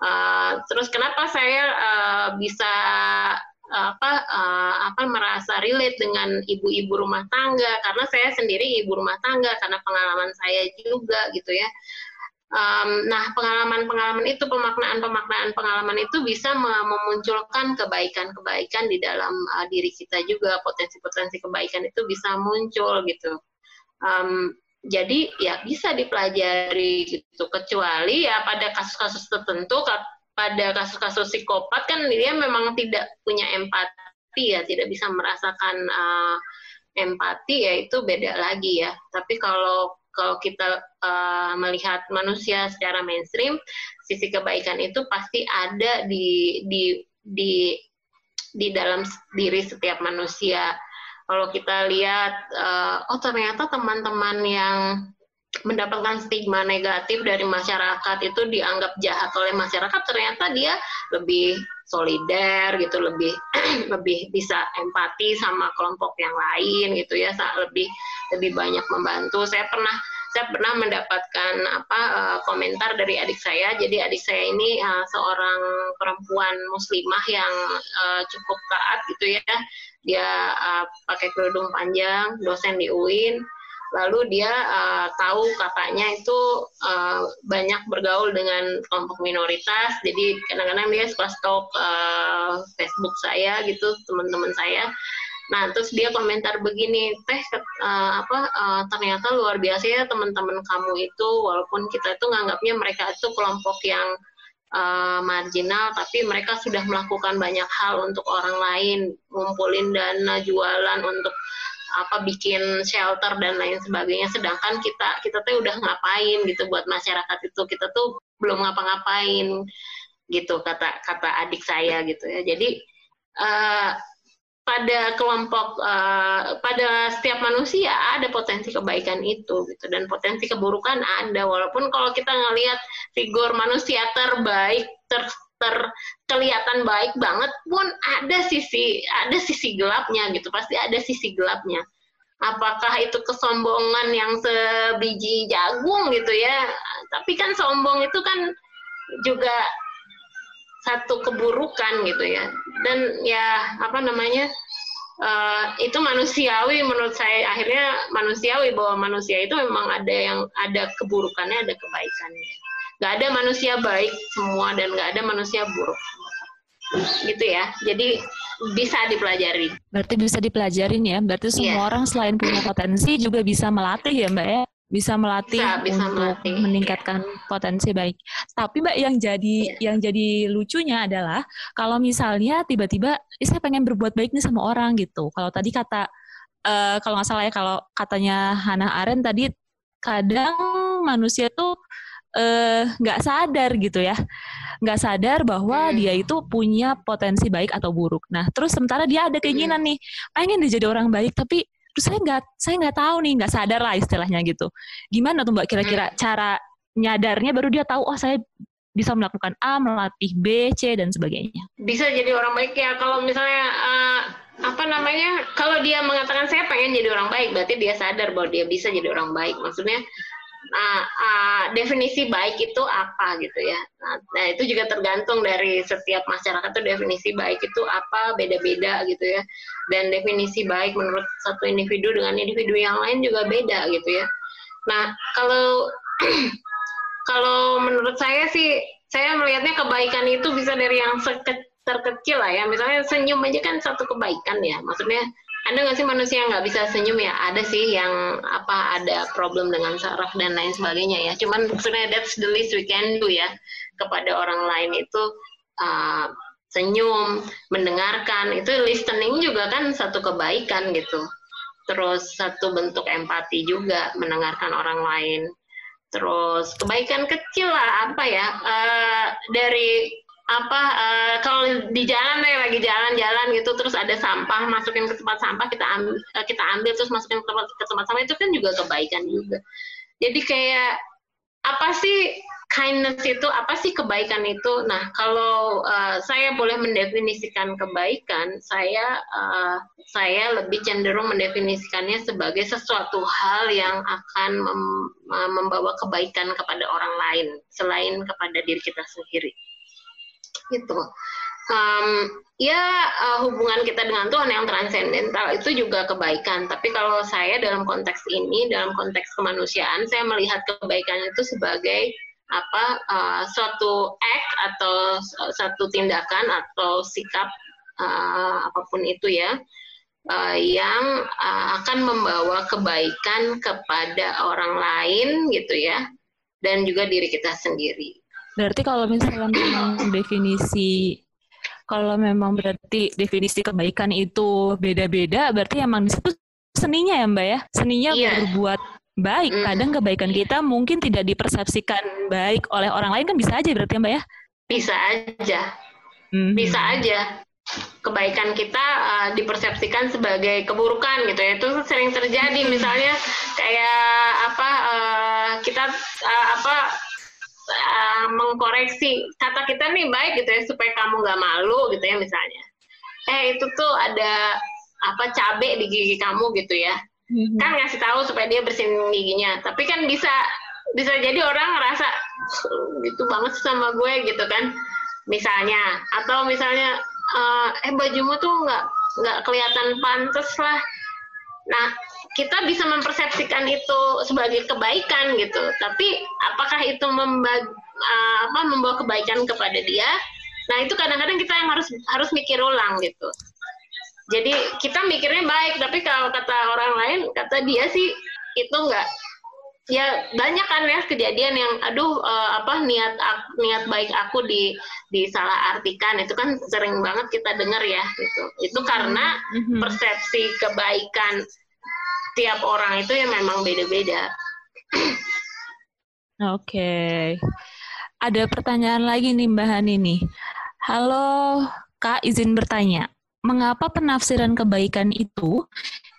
Uh, terus kenapa saya uh, bisa apa uh, apa merasa relate dengan ibu-ibu rumah tangga? Karena saya sendiri ibu rumah tangga karena pengalaman saya juga gitu ya Um, nah, pengalaman-pengalaman itu, pemaknaan-pemaknaan pengalaman itu bisa memunculkan kebaikan-kebaikan di dalam uh, diri kita juga. Potensi-potensi kebaikan itu bisa muncul gitu. Um, jadi ya bisa dipelajari gitu. Kecuali ya pada kasus-kasus tertentu, pada kasus-kasus psikopat kan dia memang tidak punya empati ya, tidak bisa merasakan uh, empati ya itu beda lagi ya. Tapi kalau kalau kita uh, melihat manusia secara mainstream, sisi kebaikan itu pasti ada di di di di dalam diri setiap manusia. Kalau kita lihat, uh, oh ternyata teman-teman yang mendapatkan stigma negatif dari masyarakat itu dianggap jahat oleh masyarakat, ternyata dia lebih solider gitu, lebih [CLEARS THROAT] lebih bisa empati sama kelompok yang lain gitu ya, lebih lebih banyak membantu. Saya pernah saya pernah mendapatkan apa uh, komentar dari adik saya. Jadi adik saya ini uh, seorang perempuan muslimah yang uh, cukup taat gitu ya. Dia pakai kerudung panjang, dosen di UIN. Lalu dia uh, tahu kakaknya itu uh, banyak bergaul dengan kelompok minoritas. Jadi kadang-kadang dia suka stok uh, Facebook saya gitu, teman-teman saya. Nah, terus dia komentar begini, teh uh, apa uh, ternyata luar biasa ya teman-teman kamu itu. Walaupun kita itu nganggapnya mereka itu kelompok yang uh, marginal tapi mereka sudah melakukan banyak hal untuk orang lain, ngumpulin dana, jualan untuk apa bikin shelter dan lain sebagainya. Sedangkan kita kita tuh udah ngapain gitu buat masyarakat itu. Kita tuh belum ngapa-ngapain gitu kata kata adik saya gitu ya. Jadi uh, pada kelompok uh, pada setiap manusia ada potensi kebaikan itu gitu. Dan potensi keburukan ada. Walaupun kalau kita ngelihat figur manusia terbaik ter, ter kelihatan baik banget pun ada sisi ada sisi gelapnya gitu pasti ada sisi gelapnya. Apakah itu kesombongan yang sebiji jagung gitu ya? Tapi kan sombong itu kan juga satu keburukan gitu ya. Dan ya apa namanya uh, itu manusiawi menurut saya. Akhirnya manusiawi bahwa manusia itu memang ada yang ada keburukannya ada kebaikannya nggak ada manusia baik semua dan nggak ada manusia buruk gitu ya jadi bisa dipelajari berarti bisa dipelajarin ya berarti semua yeah. orang selain punya potensi juga bisa melatih ya mbak ya bisa melatih bisa, bisa untuk melatih. meningkatkan yeah. potensi baik. Tapi Mbak yang jadi yeah. yang jadi lucunya adalah kalau misalnya tiba-tiba saya pengen berbuat baik nih sama orang gitu. Kalau tadi kata uh, kalau nggak salah ya kalau katanya Hannah Arendt tadi kadang manusia tuh nggak uh, sadar gitu ya nggak sadar bahwa hmm. dia itu punya potensi baik atau buruk nah terus sementara dia ada keinginan hmm. nih pengen dia jadi orang baik tapi terus saya nggak saya nggak tahu nih nggak sadar lah istilahnya gitu gimana tuh mbak kira-kira hmm. cara nyadarnya baru dia tahu oh saya bisa melakukan A, melatih B, C dan sebagainya. Bisa jadi orang baik ya kalau misalnya uh, apa namanya kalau dia mengatakan saya pengen jadi orang baik berarti dia sadar bahwa dia bisa jadi orang baik. Maksudnya uh, uh, definisi baik itu apa gitu ya. Nah, nah itu juga tergantung dari setiap masyarakat tuh definisi baik itu apa beda-beda gitu ya. Dan definisi baik menurut satu individu dengan individu yang lain juga beda gitu ya. Nah kalau [CLEARS THROAT] kalau menurut saya sih saya melihatnya kebaikan itu bisa dari yang terkecil lah ya. Misalnya senyum aja kan satu kebaikan ya. Maksudnya ada nggak sih manusia yang nggak bisa senyum ya? Ada sih yang apa ada problem dengan saraf dan lain sebagainya ya. Cuman maksudnya that's the least we can do ya kepada orang lain itu uh, senyum, mendengarkan itu listening juga kan satu kebaikan gitu. Terus satu bentuk empati juga mendengarkan orang lain. Terus kebaikan kecil lah apa ya uh, dari apa uh, kalau di jalan deh lagi jalan-jalan gitu terus ada sampah masukin ke tempat sampah kita ambil uh, kita ambil terus masukin ke tempat ke tempat sampah itu kan juga kebaikan juga. Jadi kayak apa sih kindness itu apa sih kebaikan itu? Nah kalau uh, saya boleh mendefinisikan kebaikan saya uh, saya lebih cenderung mendefinisikannya sebagai sesuatu hal yang akan mem membawa kebaikan kepada orang lain selain kepada diri kita sendiri gitu. Um, ya uh, hubungan kita dengan Tuhan yang transendental itu juga kebaikan. Tapi kalau saya dalam konteks ini dalam konteks kemanusiaan saya melihat kebaikan itu sebagai apa uh, suatu act atau satu tindakan atau sikap uh, apa pun itu ya uh, yang uh, akan membawa kebaikan kepada orang lain gitu ya dan juga diri kita sendiri Berarti kalau misalnya memang definisi kalau memang berarti definisi kebaikan itu beda-beda, berarti emang disebut seninya ya Mbak ya? Seninya yeah. berbuat baik. Mm. Kadang kebaikan kita mungkin tidak dipersepsikan baik oleh orang lain kan bisa aja berarti ya Mbak ya? Bisa aja. Mm. Bisa aja kebaikan kita uh, dipersepsikan sebagai keburukan gitu ya itu sering terjadi misalnya kayak apa uh, kita uh, apa uh, mengkoreksi kata kita nih baik gitu ya supaya kamu nggak malu gitu ya misalnya. Eh itu tuh ada apa cabe di gigi kamu gitu ya. Mm-hmm. kan ngasih tahu supaya dia bersihin giginya. Tapi kan bisa bisa jadi orang ngerasa gitu banget sama gue gitu kan misalnya. Atau misalnya uh, eh bajumu tuh nggak nggak kelihatan pantas lah. Nah kita bisa mempersepsikan itu sebagai kebaikan gitu. Tapi apakah itu membag, uh, apa, membawa kebaikan kepada dia? Nah itu kadang-kadang kita yang harus harus mikir ulang gitu. Jadi kita mikirnya baik tapi kalau kata orang lain kata dia sih itu enggak ya banyak kan ya kejadian yang aduh uh, apa niat niat baik aku di disalah artikan itu kan sering banget kita dengar ya gitu. Itu karena mm-hmm. persepsi kebaikan tiap orang itu ya memang beda-beda. Oke. Okay. Ada pertanyaan lagi nih Mbak Hani nih. Halo Kak, izin bertanya. Mengapa penafsiran kebaikan itu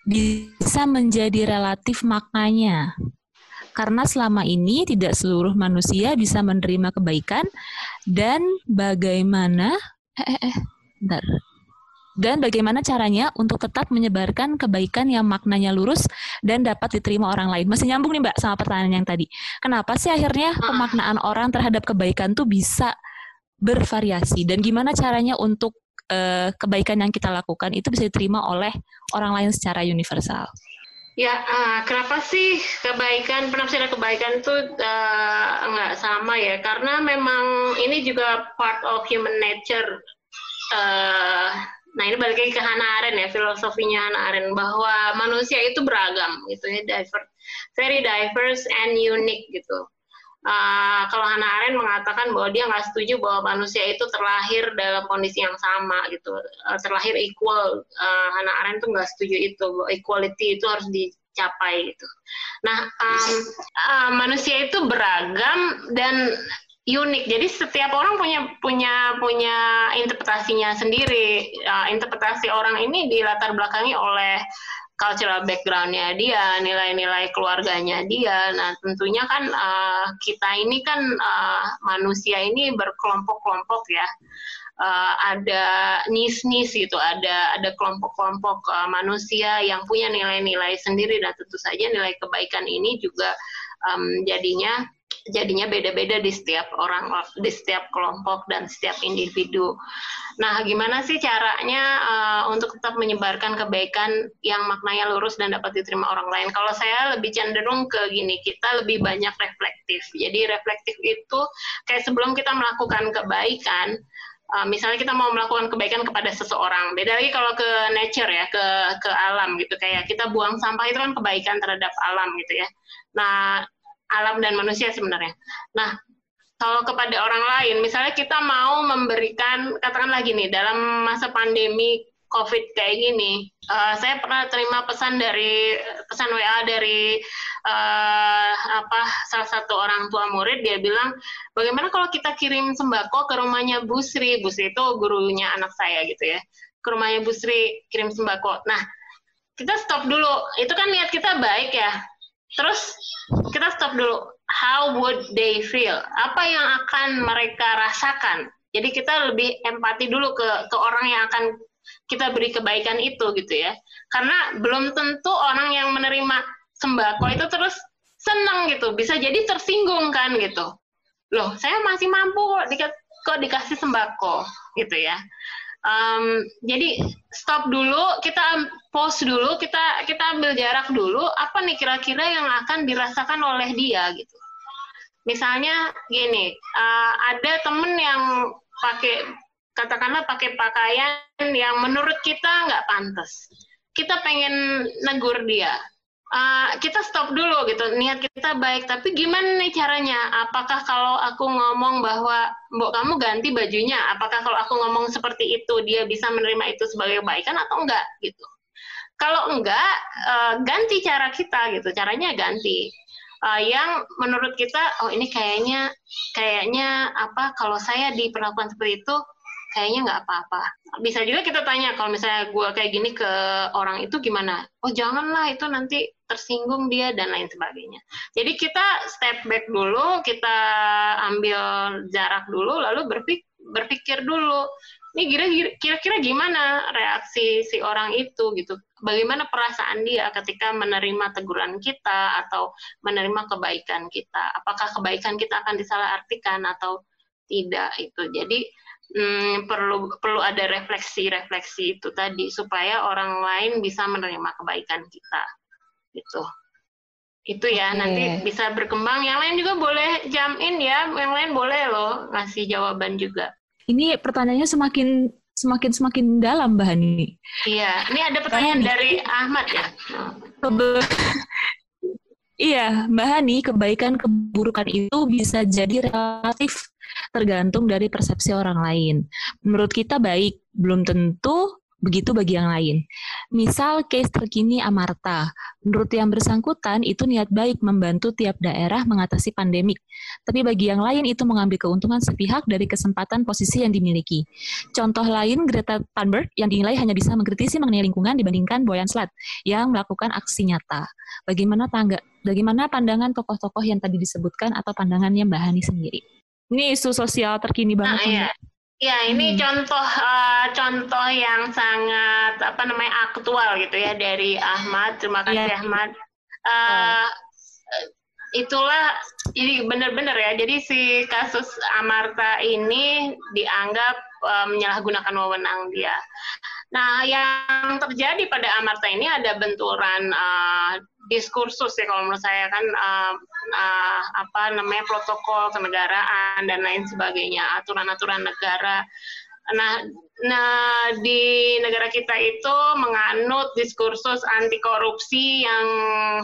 bisa menjadi relatif maknanya? Karena selama ini tidak seluruh manusia bisa menerima kebaikan dan bagaimana eh eh, eh bentar dan bagaimana caranya untuk tetap menyebarkan kebaikan yang maknanya lurus dan dapat diterima orang lain. Masih nyambung nih Mbak sama pertanyaan yang tadi. Kenapa sih akhirnya ah. pemaknaan orang terhadap kebaikan tuh bisa bervariasi dan gimana caranya untuk uh, kebaikan yang kita lakukan itu bisa diterima oleh orang lain secara universal. Ya, uh, kenapa sih kebaikan penafsiran kebaikan itu uh, nggak sama ya? Karena memang ini juga part of human nature. Uh, nah ini balik lagi ke Hannah Arendt ya, filosofinya Hannah Arendt bahwa manusia itu beragam gitu ya, diverse, very diverse and unique gitu. Uh, kalau Hannah Arendt mengatakan bahwa dia nggak setuju bahwa manusia itu terlahir dalam kondisi yang sama gitu, uh, terlahir equal. Uh, Hannah Arendt tuh nggak setuju itu, equality itu harus dicapai gitu. Nah, um, uh, manusia itu beragam dan unik. Jadi setiap orang punya punya punya interpretasinya sendiri. Uh, interpretasi orang ini dilatar belakangi oleh cultural backgroundnya dia, nilai-nilai keluarganya dia. Nah, tentunya kan uh, kita ini kan uh, manusia ini berkelompok-kelompok ya. Uh, ada nis-nis gitu, ada ada kelompok-kelompok uh, manusia yang punya nilai-nilai sendiri dan tentu saja nilai kebaikan ini juga um, jadinya jadinya beda-beda di setiap orang, di setiap kelompok dan setiap individu. Nah, gimana sih caranya uh, untuk tetap menyebarkan kebaikan yang maknanya lurus dan dapat diterima orang lain? Kalau saya lebih cenderung ke gini, kita lebih banyak reflektif. Jadi reflektif itu kayak sebelum kita melakukan kebaikan, uh, misalnya kita mau melakukan kebaikan kepada seseorang. Beda lagi kalau ke nature ya, ke ke alam gitu. Kayak kita buang sampah itu kan kebaikan terhadap alam gitu ya. Nah, alam dan manusia sebenarnya. Nah, kalau kepada orang lain, misalnya kita mau memberikan, katakan lagi nih, dalam masa pandemi COVID kayak gini, uh, saya pernah terima pesan dari pesan WA dari uh, apa salah satu orang tua murid, dia bilang, bagaimana kalau kita kirim sembako ke rumahnya Bu Sri, Bu Sri itu gurunya anak saya gitu ya, ke rumahnya Bu Sri kirim sembako. Nah, kita stop dulu, itu kan niat kita baik ya, Terus kita stop dulu. How would they feel? Apa yang akan mereka rasakan? Jadi kita lebih empati dulu ke ke orang yang akan kita beri kebaikan itu gitu ya. Karena belum tentu orang yang menerima sembako itu terus senang gitu. Bisa jadi tersinggung kan gitu. Loh, saya masih mampu kok, kok dikasih sembako gitu ya. Um, jadi stop dulu, kita pause dulu, kita kita ambil jarak dulu. Apa nih kira-kira yang akan dirasakan oleh dia gitu? Misalnya gini, uh, ada temen yang pakai katakanlah pakai pakaian yang menurut kita nggak pantas. Kita pengen negur dia, uh, kita stop dulu gitu. Niat kita baik. Tapi gimana nih caranya? Apakah kalau aku ngomong bahwa mbok kamu ganti bajunya apakah kalau aku ngomong seperti itu dia bisa menerima itu sebagai kebaikan atau enggak? Gitu. Kalau enggak uh, ganti cara kita gitu. Caranya ganti. Uh, yang menurut kita oh ini kayaknya kayaknya apa kalau saya diperlakukan seperti itu kayaknya nggak apa-apa. Bisa juga kita tanya kalau misalnya gue kayak gini ke orang itu gimana? Oh janganlah itu nanti tersinggung dia dan lain sebagainya. Jadi kita step back dulu, kita ambil jarak dulu, lalu berpikir, berpikir dulu. Ini kira-kira gimana reaksi si orang itu gitu? Bagaimana perasaan dia ketika menerima teguran kita atau menerima kebaikan kita? Apakah kebaikan kita akan disalahartikan atau tidak itu? Jadi hmm, perlu perlu ada refleksi-refleksi itu tadi supaya orang lain bisa menerima kebaikan kita gitu. Itu ya okay. nanti bisa berkembang. Yang lain juga boleh jam in ya yang lain boleh loh ngasih jawaban juga. Ini pertanyaannya semakin semakin semakin dalam bahan ini iya ini ada pertanyaan dari Ahmad ya. Iya, Mbak Hani, kebaikan keburukan itu bisa jadi relatif tergantung dari persepsi orang lain. Menurut kita baik, belum tentu begitu bagi yang lain. Misal case terkini Amarta, menurut yang bersangkutan itu niat baik membantu tiap daerah mengatasi pandemik, tapi bagi yang lain itu mengambil keuntungan sepihak dari kesempatan posisi yang dimiliki. Contoh lain Greta Thunberg yang dinilai hanya bisa mengkritisi mengenai lingkungan dibandingkan Boyan Slat yang melakukan aksi nyata. Bagaimana tangga, bagaimana pandangan tokoh-tokoh yang tadi disebutkan atau pandangannya Mbak Hani sendiri? Ini isu sosial terkini banget. Nah, iya. Ya, ini hmm. contoh uh, contoh yang sangat apa namanya aktual gitu ya dari Ahmad. Terima kasih ya. Ahmad. Uh, itulah ini benar-benar ya. Jadi si kasus Amarta ini dianggap uh, menyalahgunakan wewenang dia. Nah, yang terjadi pada Amarta ini ada benturan uh, diskursus ya kalau menurut saya kan uh, uh, apa namanya protokol kenegaraan dan lain sebagainya, aturan-aturan negara. Nah, nah di negara kita itu menganut diskursus anti korupsi yang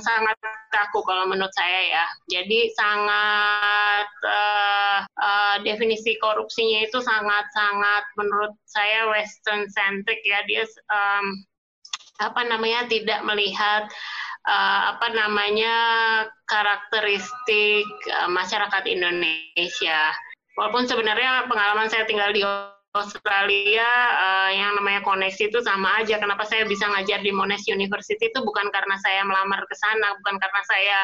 sangat kaku kalau menurut saya ya. Jadi sangat uh, uh, definisi korupsinya itu sangat-sangat menurut saya western centric ya. Dia um, apa namanya tidak melihat uh, apa namanya karakteristik uh, masyarakat Indonesia. Walaupun sebenarnya pengalaman saya tinggal di Australia uh, yang namanya koneksi itu sama aja. Kenapa saya bisa ngajar di Monash University itu bukan karena saya melamar ke sana, bukan karena saya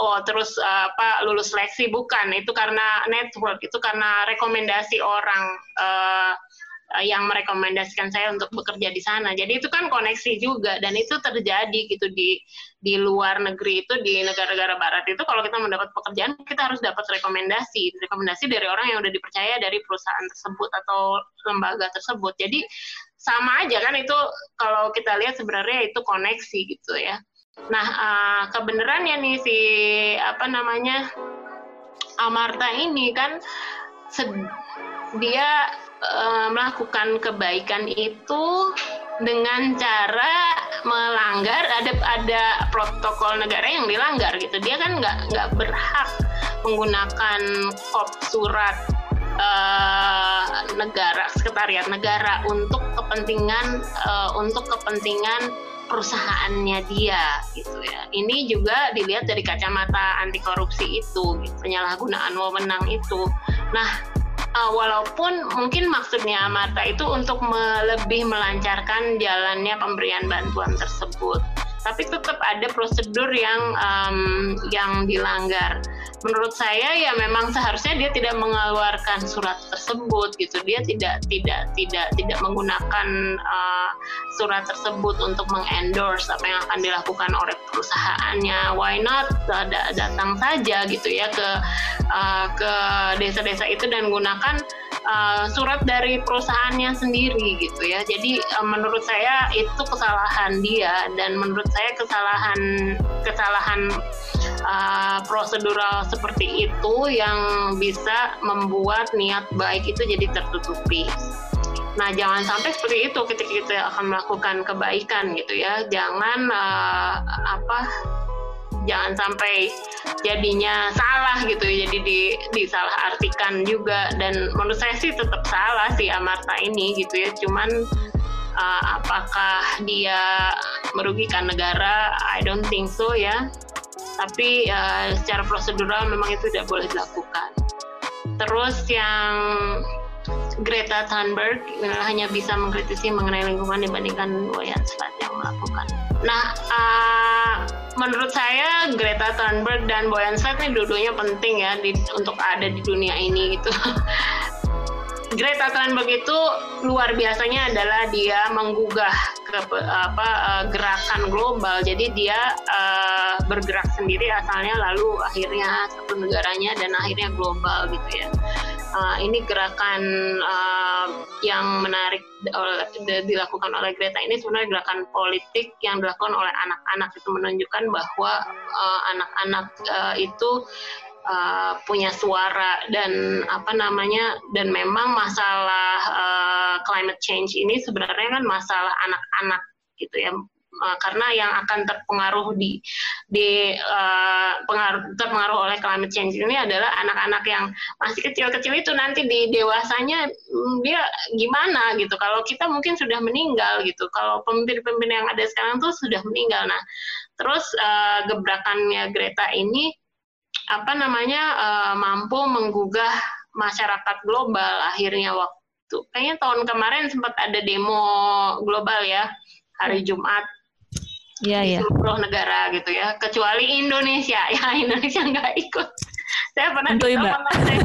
oh terus uh, apa lulus seleksi, bukan. Itu karena network, itu karena rekomendasi orang. Uh, yang merekomendasikan saya untuk bekerja di sana. Jadi itu kan koneksi juga dan itu terjadi gitu di di luar negeri itu di negara-negara barat itu kalau kita mendapat pekerjaan kita harus dapat rekomendasi, rekomendasi dari orang yang udah dipercaya dari perusahaan tersebut atau lembaga tersebut. Jadi sama aja kan itu kalau kita lihat sebenarnya itu koneksi gitu ya. Nah, uh, kebenarannya nih si apa namanya Amarta ini kan dia uh, melakukan kebaikan itu dengan cara melanggar ada ada protokol negara yang dilanggar gitu dia kan nggak nggak berhak menggunakan kop surat uh, negara sekretariat negara untuk kepentingan uh, untuk kepentingan perusahaannya dia gitu ya. Ini juga dilihat dari kacamata anti korupsi itu, gitu, penyalahgunaan wewenang itu. Nah, uh, walaupun mungkin maksudnya Marta itu untuk lebih melancarkan jalannya pemberian bantuan tersebut tapi tetap ada prosedur yang um, yang dilanggar. Menurut saya ya memang seharusnya dia tidak mengeluarkan surat tersebut gitu. Dia tidak tidak tidak tidak menggunakan uh, surat tersebut untuk mengendorse apa yang akan dilakukan oleh perusahaannya. Why not datang saja gitu ya ke uh, ke desa-desa itu dan gunakan uh, surat dari perusahaannya sendiri gitu ya. Jadi uh, menurut saya itu kesalahan dia dan menurut saya kesalahan kesalahan uh, prosedural seperti itu yang bisa membuat niat baik itu jadi tertutupi. Nah, jangan sampai seperti itu ketika kita akan melakukan kebaikan gitu ya. Jangan uh, apa jangan sampai jadinya salah gitu jadi di disalah artikan juga dan menurut saya sih tetap salah sih Amarta ini gitu ya cuman uh, apakah dia merugikan negara I don't think so ya tapi uh, secara prosedural memang itu tidak boleh dilakukan terus yang Greta Thunberg hanya bisa mengkritisi mengenai lingkungan dibandingkan Wayan Slat yang melakukan. Nah, uh, menurut saya Greta Thunberg dan Boyan Slat ini dua-duanya penting ya di, untuk ada di dunia ini gitu. [LAUGHS] Greta Thunberg itu luar biasanya adalah dia menggugah ke apa uh, gerakan global. Jadi dia uh, bergerak sendiri asalnya lalu akhirnya satu negaranya dan akhirnya global gitu ya. Uh, ini gerakan uh, yang menarik dilakukan oleh Greta ini sebenarnya gerakan politik yang dilakukan oleh anak-anak itu menunjukkan bahwa anak-anak uh, uh, itu uh, punya suara dan apa namanya dan memang masalah uh, climate change ini sebenarnya kan masalah anak-anak gitu ya. Uh, karena yang akan terpengaruh di di uh, pengaruh terpengaruh oleh climate change ini adalah anak-anak yang masih kecil-kecil itu. Nanti di dewasanya mm, dia gimana gitu. Kalau kita mungkin sudah meninggal gitu. Kalau pemimpin-pemimpin yang ada sekarang tuh sudah meninggal. Nah terus uh, gebrakannya Greta ini apa namanya uh, mampu menggugah masyarakat global akhirnya waktu. Kayaknya tahun kemarin sempat ada demo global ya hari hmm. Jumat. Ya, di ya. seluruh negara gitu ya kecuali Indonesia. [LAUGHS] Ya Indonesia nggak ikut. Saya pernah di teman saya.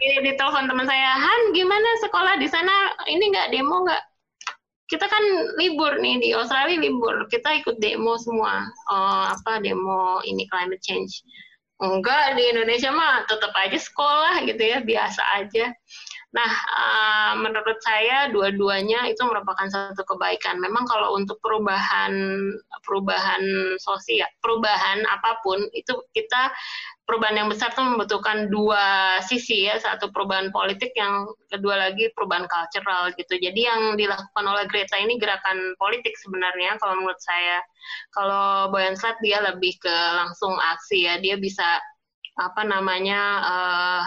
Di telepon teman saya Han gimana sekolah di sana? Ini nggak demo nggak? Kita kan libur nih di Australia libur. Kita ikut demo semua. Oh, apa demo ini climate change enggak di Indonesia mah tetap aja sekolah gitu ya biasa aja Nah, uh, menurut saya dua-duanya itu merupakan satu kebaikan. Memang kalau untuk perubahan perubahan sosial, perubahan apa pun itu kita perubahan yang besar itu membutuhkan dua sisi ya, satu perubahan politik, yang kedua lagi perubahan cultural gitu. Jadi yang dilakukan oleh Greta ini gerakan politik sebenarnya kalau menurut saya. Kalau Boyan Slat dia lebih ke langsung aksi ya, dia bisa apa namanya uh,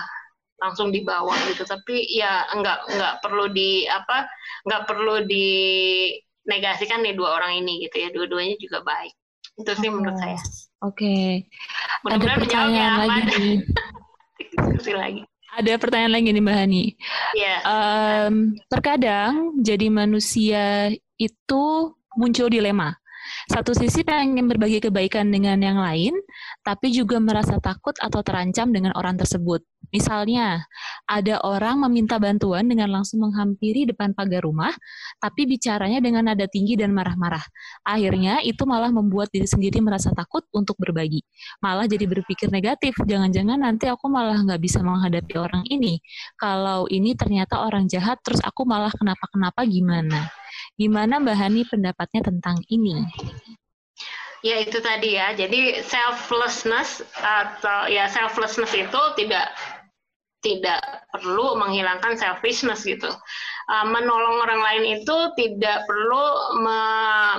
langsung dibawa gitu tapi ya nggak nggak perlu di apa nggak perlu di negasikan nih dua orang ini gitu ya dua-duanya juga baik itu sih oh, menurut saya oke okay. ada pertanyaan ya, lagi nih diskusi lagi ada pertanyaan lagi nih Mbak Hani. Yeah. Um, terkadang jadi manusia itu muncul dilema. Satu sisi pengen berbagi kebaikan dengan yang lain, tapi juga merasa takut atau terancam dengan orang tersebut. Misalnya, ada orang meminta bantuan dengan langsung menghampiri depan pagar rumah, tapi bicaranya dengan nada tinggi dan marah-marah. Akhirnya, itu malah membuat diri sendiri merasa takut untuk berbagi. Malah jadi berpikir negatif, jangan-jangan nanti aku malah nggak bisa menghadapi orang ini. Kalau ini ternyata orang jahat, terus aku malah kenapa-kenapa gimana? Gimana Mbak Hani pendapatnya tentang ini? Ya itu tadi ya. Jadi selflessness atau ya selflessness itu tidak tidak perlu menghilangkan selfishness gitu. Uh, menolong orang lain itu tidak perlu me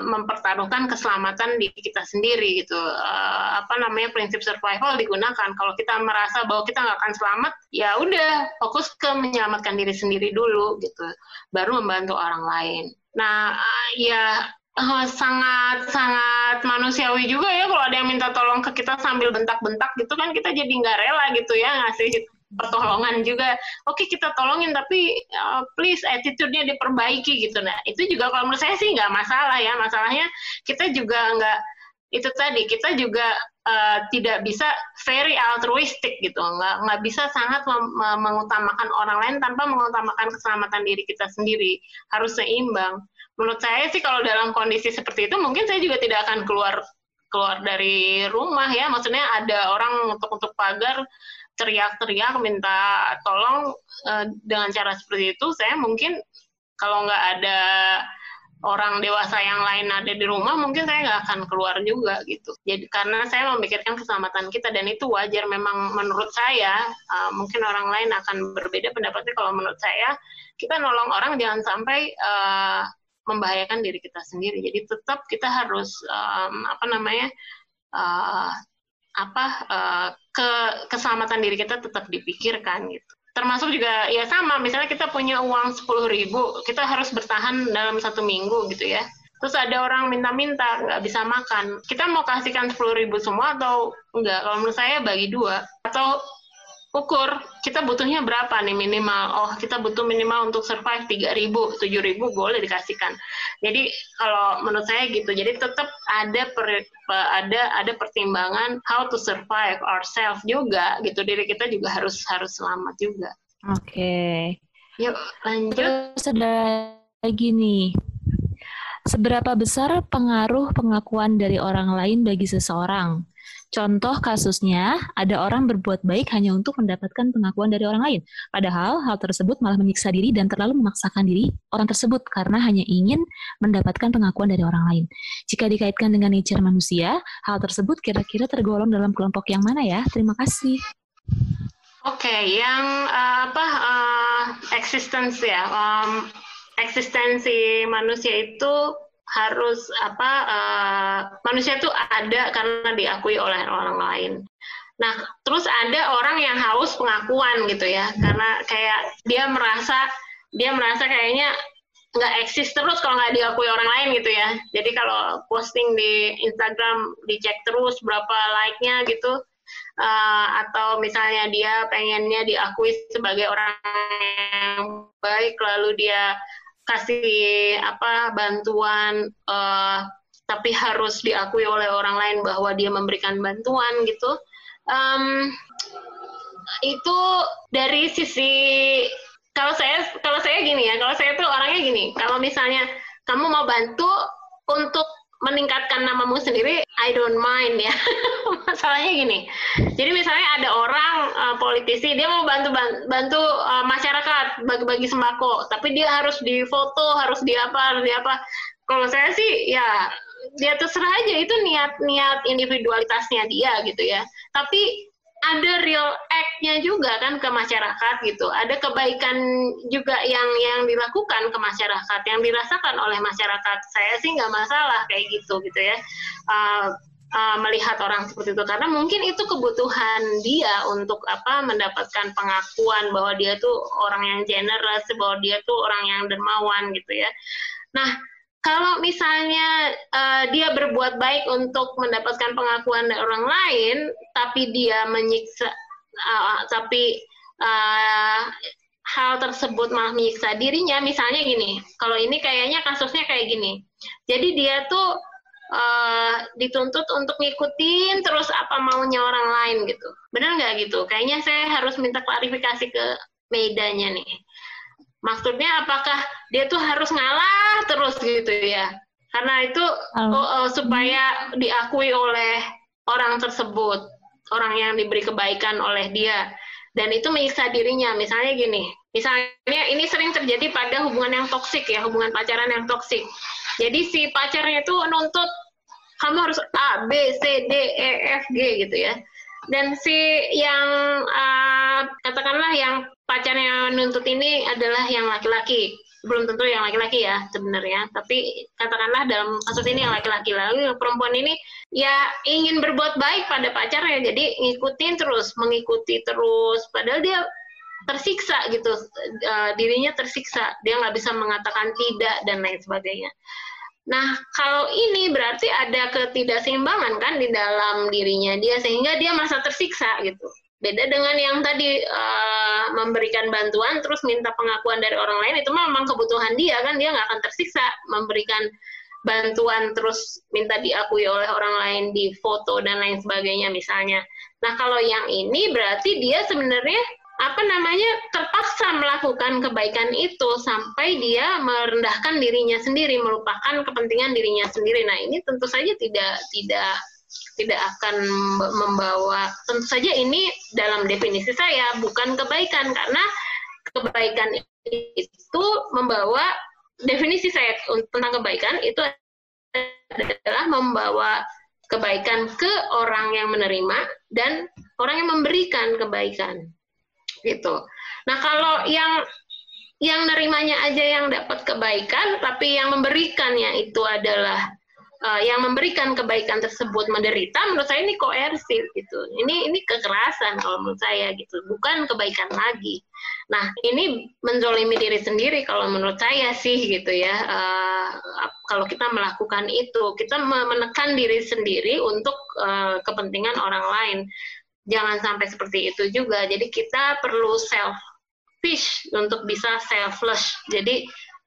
mempertaruhkan keselamatan di kita sendiri gitu. Uh, apa namanya prinsip survival digunakan. Kalau kita merasa bahwa kita nggak akan selamat, ya udah fokus ke menyelamatkan diri sendiri dulu gitu. Baru membantu orang lain. Nah, uh, ya uh, sangat sangat manusiawi juga ya kalau ada yang minta tolong ke kita sambil bentak-bentak gitu kan kita jadi nggak rela gitu ya ngasih pertolongan juga. Oke kita tolongin tapi uh, please attitude-nya diperbaiki gitu. Nah itu juga kalau menurut saya sih nggak masalah ya. Masalahnya kita juga nggak itu tadi kita juga uh, tidak bisa very altruistic gitu. Nggak nggak bisa sangat mengutamakan orang lain tanpa mengutamakan keselamatan diri kita sendiri. Harus seimbang. Menurut saya sih kalau dalam kondisi seperti itu mungkin saya juga tidak akan keluar keluar dari rumah ya. Maksudnya ada orang untuk untuk pagar teriak-teriak minta tolong uh, dengan cara seperti itu saya mungkin kalau nggak ada orang dewasa yang lain ada di rumah mungkin saya nggak akan keluar juga gitu. Jadi karena saya memikirkan keselamatan kita dan itu wajar memang menurut saya uh, mungkin orang lain akan berbeda pendapatnya. Kalau menurut saya kita nolong orang jangan sampai uh, membahayakan diri kita sendiri. Jadi tetap kita harus um, apa namanya uh, apa uh, ke keselamatan diri kita tetap dipikirkan gitu termasuk juga ya sama misalnya kita punya uang sepuluh ribu kita harus bertahan dalam satu minggu gitu ya. Terus ada orang minta-minta nggak bisa makan. Kita mau kasihkan sepuluh ribu semua atau enggak? Kalau menurut saya bagi dua. Atau ukur kita butuhnya berapa nih minimal? Oh kita butuh minimal untuk survive tiga ribu tujuh ribu boleh dikasihkan. Jadi kalau menurut saya gitu jadi tetap ada per, ada ada pertimbangan how to survive ourselves juga gitu. Diri kita juga harus harus selamat juga. Oke. Okay. yuk lanjut. Terus ada lagi nih. Seberapa besar pengaruh pengakuan dari orang lain bagi seseorang? Contoh kasusnya, ada orang berbuat baik hanya untuk mendapatkan pengakuan dari orang lain. Padahal hal tersebut malah menyiksa diri dan terlalu memaksakan diri orang tersebut karena hanya ingin mendapatkan pengakuan dari orang lain. Jika dikaitkan dengan nature manusia, hal tersebut kira-kira tergolong dalam kelompok yang mana ya? Terima kasih. Oke, okay, yang uh, apa uh, eksistensi ya, um, eksistensi manusia itu harus apa uh, manusia itu ada karena diakui oleh orang lain. Nah, terus ada orang yang haus pengakuan gitu ya, karena kayak dia merasa dia merasa kayaknya nggak eksis terus kalau nggak diakui orang lain gitu ya. Jadi kalau posting di Instagram dicek terus berapa like-nya gitu, uh, atau misalnya dia pengennya diakui sebagai orang yang baik, lalu dia kasih apa bantuan uh, tapi harus diakui oleh orang lain bahwa dia memberikan bantuan gitu. Um, itu dari sisi kalau saya kalau saya gini ya kalau saya tuh orangnya gini. Kalau misalnya kamu mau bantu untuk meningkatkan namamu sendiri, I don't mind ya. [LAUGHS] Masalahnya gini. Jadi misalnya ada orang uh, politisi dia mau bantu bantu uh, masyarakat bagi-bagi sembako, tapi dia harus difoto, harus di apa, harus di apa. Kalau saya sih ya dia terserah aja itu niat-niat individualitasnya dia gitu ya. Tapi ada real act-nya juga kan ke masyarakat gitu. Ada kebaikan juga yang yang dilakukan ke masyarakat, yang dirasakan oleh masyarakat. Saya sih nggak masalah kayak gitu gitu ya. Uh, uh, melihat orang seperti itu karena mungkin itu kebutuhan dia untuk apa mendapatkan pengakuan bahwa dia tuh orang yang generous, bahwa dia tuh orang yang dermawan gitu ya. Nah, kalau misalnya uh, dia berbuat baik untuk mendapatkan pengakuan dari orang lain, tapi dia menyiksa, uh, tapi uh, hal tersebut malah menyiksa dirinya, misalnya gini, kalau ini kayaknya kasusnya kayak gini, jadi dia tuh uh, dituntut untuk ngikutin terus apa maunya orang lain gitu, benar nggak gitu? Kayaknya saya harus minta klarifikasi ke medanya nih. Maksudnya apakah dia tuh harus ngalah terus gitu ya? Karena itu oh. Oh, supaya diakui oleh orang tersebut, orang yang diberi kebaikan oleh dia. Dan itu menyiksa dirinya. Misalnya gini, misalnya ini sering terjadi pada hubungan yang toksik ya, hubungan pacaran yang toksik. Jadi si pacarnya itu nuntut kamu harus A, B, C, D, E, F, G gitu ya. Dan si yang uh, katakanlah yang pacarnya nuntut ini adalah yang laki-laki. Belum tentu yang laki-laki ya sebenarnya. Tapi katakanlah dalam kasus ini yang laki-laki. Lalu yang perempuan ini ya ingin berbuat baik pada pacarnya. Jadi ngikutin terus mengikuti terus. Padahal dia tersiksa gitu. Uh, dirinya tersiksa. Dia nggak bisa mengatakan tidak dan lain sebagainya. Nah kalau ini berarti ada ketidakseimbangan kan di dalam dirinya dia sehingga dia merasa tersiksa gitu Beda dengan yang tadi uh, memberikan bantuan terus minta pengakuan dari orang lain itu memang kebutuhan dia kan dia nggak akan tersiksa memberikan bantuan terus minta diakui oleh orang lain di foto dan lain sebagainya misalnya. Nah kalau yang ini berarti dia sebenarnya apa namanya terpaksa melakukan kebaikan itu sampai dia merendahkan dirinya sendiri melupakan kepentingan dirinya sendiri. Nah ini tentu saja tidak tidak tidak akan membawa tentu saja ini dalam definisi saya bukan kebaikan karena kebaikan itu membawa definisi saya tentang kebaikan itu adalah membawa kebaikan ke orang yang menerima dan orang yang memberikan kebaikan gitu. Nah kalau yang yang nerimanya aja yang dapat kebaikan tapi yang memberikannya itu adalah uh, yang memberikan kebaikan tersebut menderita menurut saya ini koersif gitu. Ini ini kekerasan kalau menurut saya gitu. Bukan kebaikan lagi. Nah ini menzolimi diri sendiri kalau menurut saya sih gitu ya. Uh, kalau kita melakukan itu kita menekan diri sendiri untuk uh, kepentingan orang lain. Jangan sampai seperti itu juga. Jadi kita perlu self fish untuk bisa selfless jadi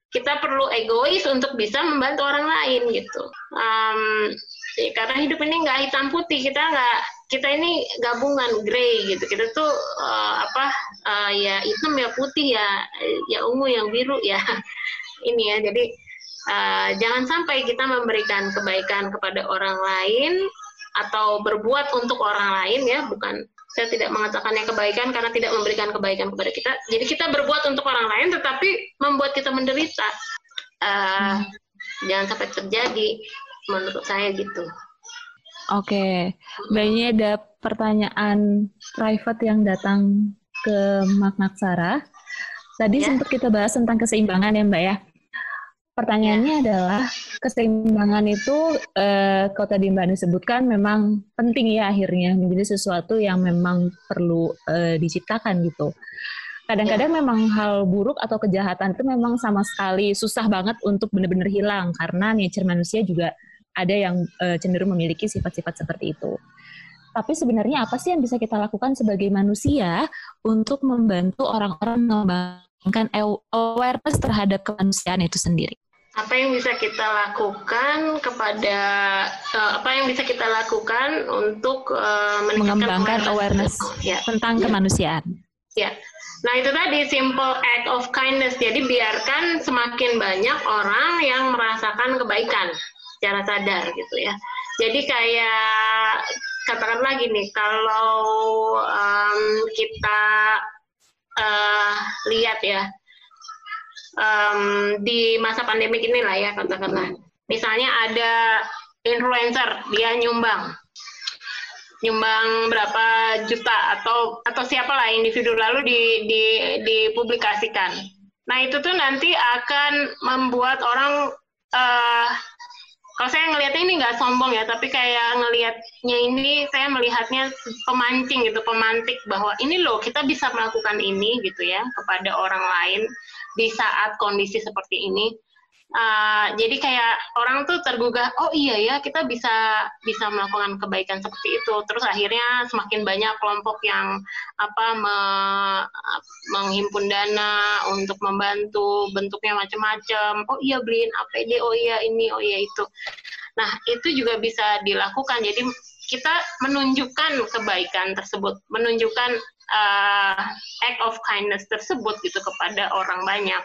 kita perlu egois untuk bisa membantu orang lain gitu. Um, karena hidup ini nggak hitam putih, kita nggak kita ini gabungan grey gitu. Kita tuh uh, apa uh, ya hitam ya putih ya ya ungu yang biru ya [LAUGHS] ini ya. Jadi uh, jangan sampai kita memberikan kebaikan kepada orang lain atau berbuat untuk orang lain ya, bukan saya tidak mengatakannya kebaikan karena tidak memberikan kebaikan kepada kita. Jadi kita berbuat untuk orang lain, tetapi membuat kita menderita. Uh, hmm. Jangan sampai terjadi, menurut saya gitu. Oke, okay. Mbaknya ada pertanyaan private yang datang ke Magnaksara. Tadi ya. sempat kita bahas tentang keseimbangan ya Mbak ya. Pertanyaannya ya. adalah keseimbangan itu eh, kalau tadi Mbak Anies sebutkan memang penting ya akhirnya menjadi sesuatu yang memang perlu eh, diciptakan gitu. Kadang-kadang ya. memang hal buruk atau kejahatan itu memang sama sekali susah banget untuk benar-benar hilang karena nature manusia juga ada yang eh, cenderung memiliki sifat-sifat seperti itu. Tapi sebenarnya apa sih yang bisa kita lakukan sebagai manusia untuk membantu orang-orang mengembangkan awareness terhadap kemanusiaan itu sendiri? Apa yang bisa kita lakukan kepada uh, apa yang bisa kita lakukan untuk uh, mengembangkan awareness, awareness ya. tentang ya. kemanusiaan. Ya. Nah, itu tadi simple act of kindness. Jadi biarkan semakin banyak orang yang merasakan kebaikan. secara sadar gitu ya. Jadi kayak katakan lagi nih kalau um, kita uh, lihat ya um, di masa pandemik ini lah ya katakanlah. Misalnya ada influencer dia nyumbang. Nyumbang berapa juta atau atau siapa lah individu lalu di, di dipublikasikan. Nah itu tuh nanti akan membuat orang uh, kalau saya ngelihatnya ini nggak sombong ya, tapi kayak ngelihatnya ini saya melihatnya pemancing gitu, pemantik bahwa ini loh kita bisa melakukan ini gitu ya kepada orang lain di saat kondisi seperti ini uh, jadi kayak orang tuh tergugah oh iya ya kita bisa bisa melakukan kebaikan seperti itu. Terus akhirnya semakin banyak kelompok yang apa me, menghimpun dana untuk membantu bentuknya macam-macam oh iya beliin APD oh iya ini oh iya itu. Nah itu juga bisa dilakukan. Jadi kita menunjukkan kebaikan tersebut menunjukkan uh, act of kindness tersebut gitu kepada orang banyak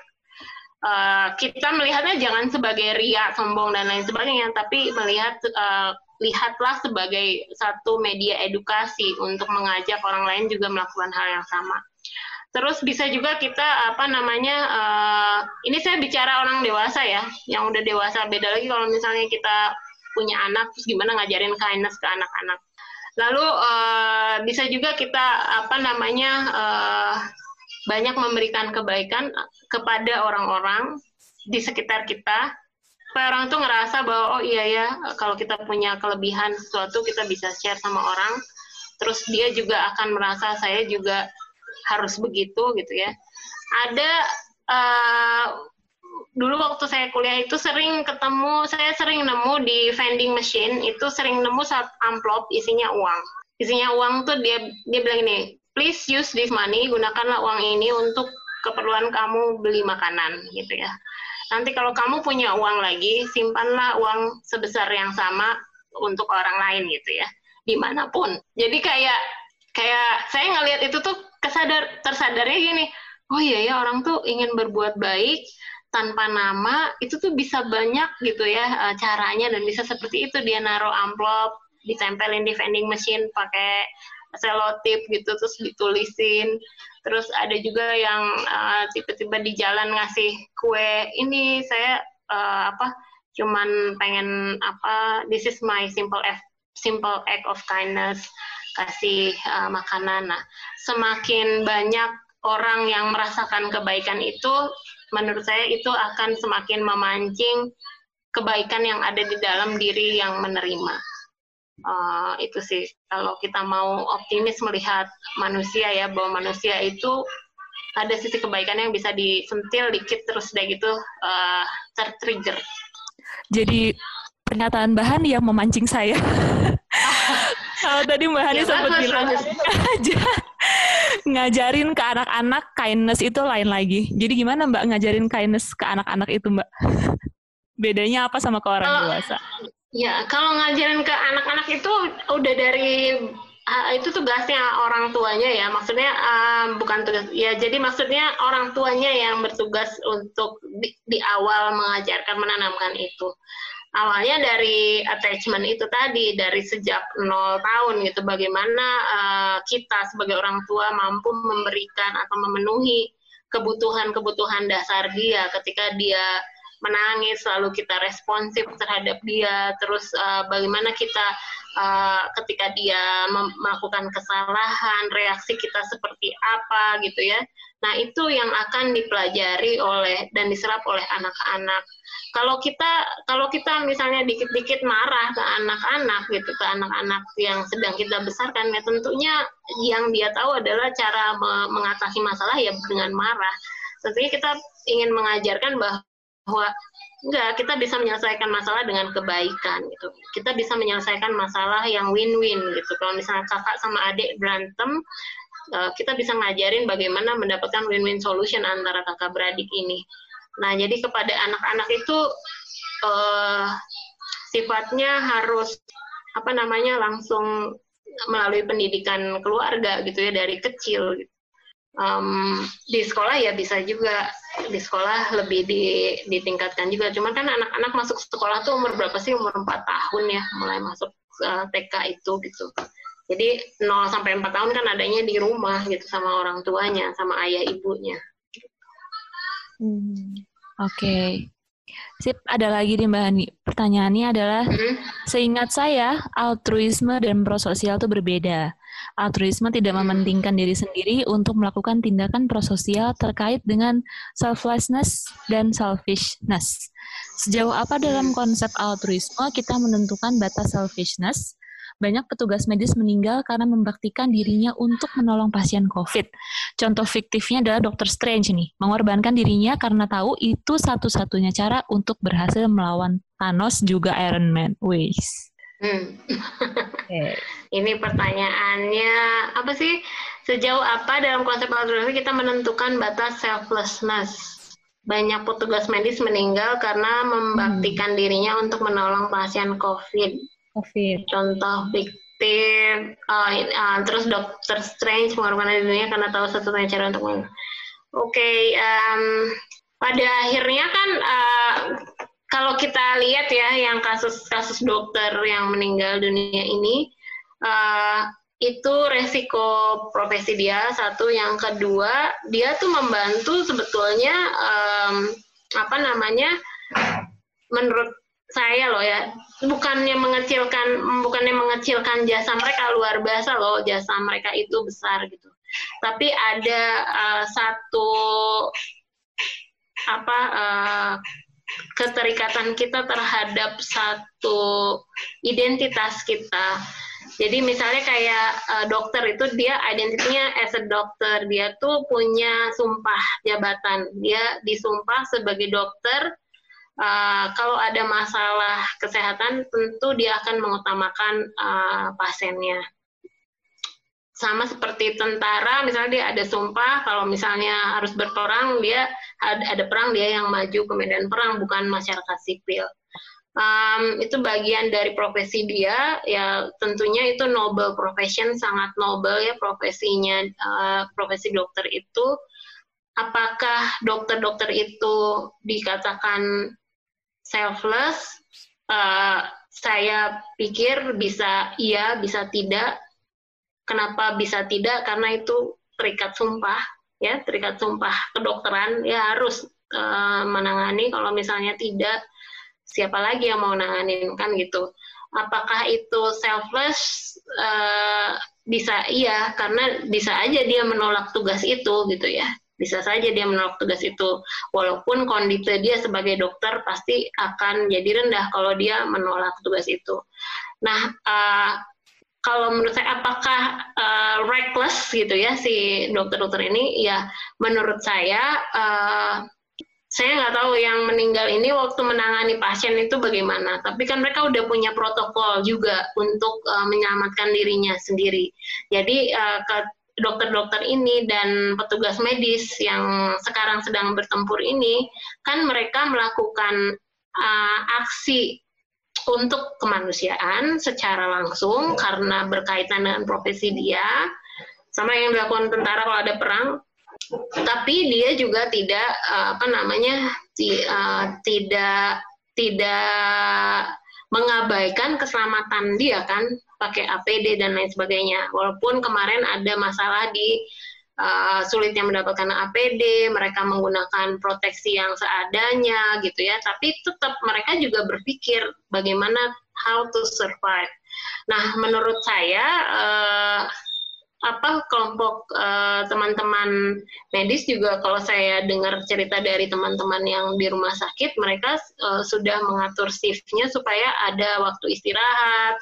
uh, kita melihatnya jangan sebagai ria, sombong dan lain sebagainya, tapi melihat uh, lihatlah sebagai satu media edukasi untuk mengajak orang lain juga melakukan hal yang sama. Terus bisa juga kita apa namanya uh, ini saya bicara orang dewasa ya, yang udah dewasa beda lagi kalau misalnya kita punya anak terus gimana ngajarin kindness ke anak-anak. Lalu uh, bisa juga kita apa namanya uh, banyak memberikan kebaikan kepada orang-orang di sekitar kita. Supaya orang tuh ngerasa bahwa oh iya ya kalau kita punya kelebihan sesuatu kita bisa share sama orang. Terus dia juga akan merasa saya juga harus begitu gitu ya. Ada uh, dulu waktu saya kuliah itu sering ketemu saya sering nemu di vending machine itu sering nemu saat amplop isinya uang isinya uang tuh dia dia bilang ini please use this money, gunakanlah uang ini untuk keperluan kamu beli makanan gitu ya. Nanti kalau kamu punya uang lagi, simpanlah uang sebesar yang sama untuk orang lain gitu ya, di mana pun. Jadi kayak kayak saya ngelihat itu tuh kesadar tersadarnya gini, oh iya ya orang tuh ingin berbuat baik tanpa nama itu tuh bisa banyak gitu ya eh, caranya. Dan bisa seperti itu dia naruh amplop ditempelin di vending machine pakai selotip gitu terus ditulisin. Terus ada juga yang uh, tiba-tiba di jalan ngasih kue ini saya uh, apa cuman pengen apa this is my simple act, simple act of kindness kasih uh, makanan. Nah semakin banyak orang yang merasakan kebaikan itu menurut saya itu akan semakin memancing kebaikan yang ada di dalam diri yang menerima uh, itu sih kalau kita mau optimis melihat manusia ya bahwa manusia itu ada sisi kebaikan yang bisa disentil dikit terus udah gitu uh, tertrigger. Jadi pernyataan bahan yang memancing saya. [LAUGHS] Kalau tadi Mbak Hani ya, sempat bilang [LAUGHS] aja ngajarin ke anak-anak kindness itu lain lagi. Jadi gimana Mbak ngajarin kindness ke anak-anak itu Mbak? [LAUGHS] Bedanya apa sama ke orang uh, dewasa? Ya, kalau ngajarin ke anak-anak itu udah dari uh, itu tugasnya orang tuanya ya. Maksudnya uh, bukan tugas ya. Jadi maksudnya orang tuanya yang bertugas untuk di, di awal mengajarkan menanamkan itu. Awalnya dari attachment itu tadi dari sejak nol tahun gitu. Bagaimana uh, kita sebagai orang tua mampu memberikan atau memenuhi kebutuhan-kebutuhan dasar dia ketika dia menangis, lalu kita responsif terhadap dia, terus uh, bagaimana kita uh, ketika dia melakukan kesalahan, reaksi kita seperti apa gitu ya. Nah itu yang akan dipelajari oleh dan diserap oleh anak-anak. Kalau kita kalau kita misalnya dikit-dikit marah ke anak-anak gitu ke anak-anak yang sedang kita besarkan ya tentunya yang dia tahu adalah cara mengatasi masalah ya dengan marah. Tentunya kita ingin mengajarkan bahwa enggak kita bisa menyelesaikan masalah dengan kebaikan gitu. Kita bisa menyelesaikan masalah yang win-win gitu. Kalau misalnya kakak sama adik berantem eh, kita bisa ngajarin bagaimana mendapatkan win-win solution antara kakak beradik ini nah jadi kepada anak-anak itu uh, sifatnya harus apa namanya langsung melalui pendidikan keluarga gitu ya dari kecil um, di sekolah ya bisa juga di sekolah lebih di, ditingkatkan juga. Cuman kan anak-anak masuk sekolah tuh umur berapa sih? Umur 4 tahun ya mulai masuk uh, eh, TK itu gitu. Jadi 0 sampai 4 tahun kan adanya di rumah gitu sama orang tuanya, sama ayah ibunya. Hmm. Oke. Okay. Sip, ada lagi nih Mbak Hani. Pertanyaannya adalah, hmm? seingat saya, altruisme dan prososial itu berbeda. Altruisme tidak mementingkan diri sendiri untuk melakukan tindakan prososial terkait dengan selflessness dan selfishness. Sejauh apa dalam konsep altruisme kita menentukan batas selfishness banyak petugas medis meninggal karena membaktikan dirinya untuk menolong pasien COVID. Contoh fiktifnya adalah Dr. Strange nih, mengorbankan dirinya karena tahu itu satu-satunya cara untuk berhasil melawan Thanos juga Iron Man. Wis. Hmm. okay. [LAUGHS] Ini pertanyaannya apa sih? Sejauh apa dalam konsep altruisme kita menentukan batas selflessness? Banyak petugas medis meninggal karena membaktikan hmm. dirinya untuk menolong pasien COVID. COVID. Contoh fiktif, uh, uh, terus Doctor Strange mengorbankan dunia karena tahu satu-satunya cara untuk Oke, okay, um, pada akhirnya kan uh, kalau kita lihat ya yang kasus-kasus dokter yang meninggal dunia ini uh, itu resiko profesi dia satu yang kedua dia tuh membantu sebetulnya um, apa namanya menurut saya loh ya. Bukannya mengecilkan bukannya mengecilkan jasa mereka luar biasa loh jasa mereka itu besar gitu. Tapi ada uh, satu apa uh, keterikatan kita terhadap satu identitas kita. Jadi misalnya kayak uh, dokter itu dia identitinya as a dokter. Dia tuh punya sumpah jabatan. Dia disumpah sebagai dokter uh, kalau ada masalah kesehatan tentu dia akan mengutamakan uh, pasiennya. Sama seperti tentara misalnya dia ada sumpah kalau misalnya harus berperang dia ada, ada perang dia yang maju ke medan perang bukan masyarakat sipil. Um, itu bagian dari profesi dia ya tentunya itu noble profession sangat noble ya profesinya uh, profesi dokter itu. Apakah dokter-dokter itu dikatakan selfless uh, saya pikir bisa iya bisa tidak. Kenapa bisa tidak? Karena itu terikat sumpah ya terikat sumpah kedokteran. Ya harus uh, menangani kalau misalnya tidak siapa lagi yang mau nanganin kan gitu. Apakah itu selfless? Uh, bisa iya karena bisa aja dia menolak tugas itu gitu ya bisa saja dia menolak tugas itu walaupun kondisi dia sebagai dokter pasti akan jadi rendah kalau dia menolak tugas itu nah uh, kalau menurut saya apakah uh, reckless gitu ya si dokter-dokter ini ya menurut saya uh, saya nggak tahu yang meninggal ini waktu menangani pasien itu bagaimana. Tapi kan mereka udah punya protokol juga untuk uh, menyelamatkan dirinya sendiri. Jadi uh, ke dokter-dokter ini dan petugas medis yang sekarang sedang bertempur ini kan mereka melakukan uh, aksi untuk kemanusiaan secara langsung karena berkaitan dengan profesi dia. Sama yang dilakukan tentara kalau ada perang. Tapi dia juga tidak uh, apa namanya ti, uh, tidak tidak mengabaikan keselamatan dia kan pakai APD dan lain sebagainya. Walaupun kemarin ada masalah di uh, sulitnya mendapatkan APD, mereka menggunakan proteksi yang seadanya gitu ya, tapi tetap mereka juga berpikir bagaimana how to survive. Nah, menurut saya uh, apa kelompok eh, teman-teman uh, medis juga kalau saya dengar cerita dari teman-teman yang di rumah sakit mereka uh, sudah mengatur shiftnya supaya ada waktu istirahat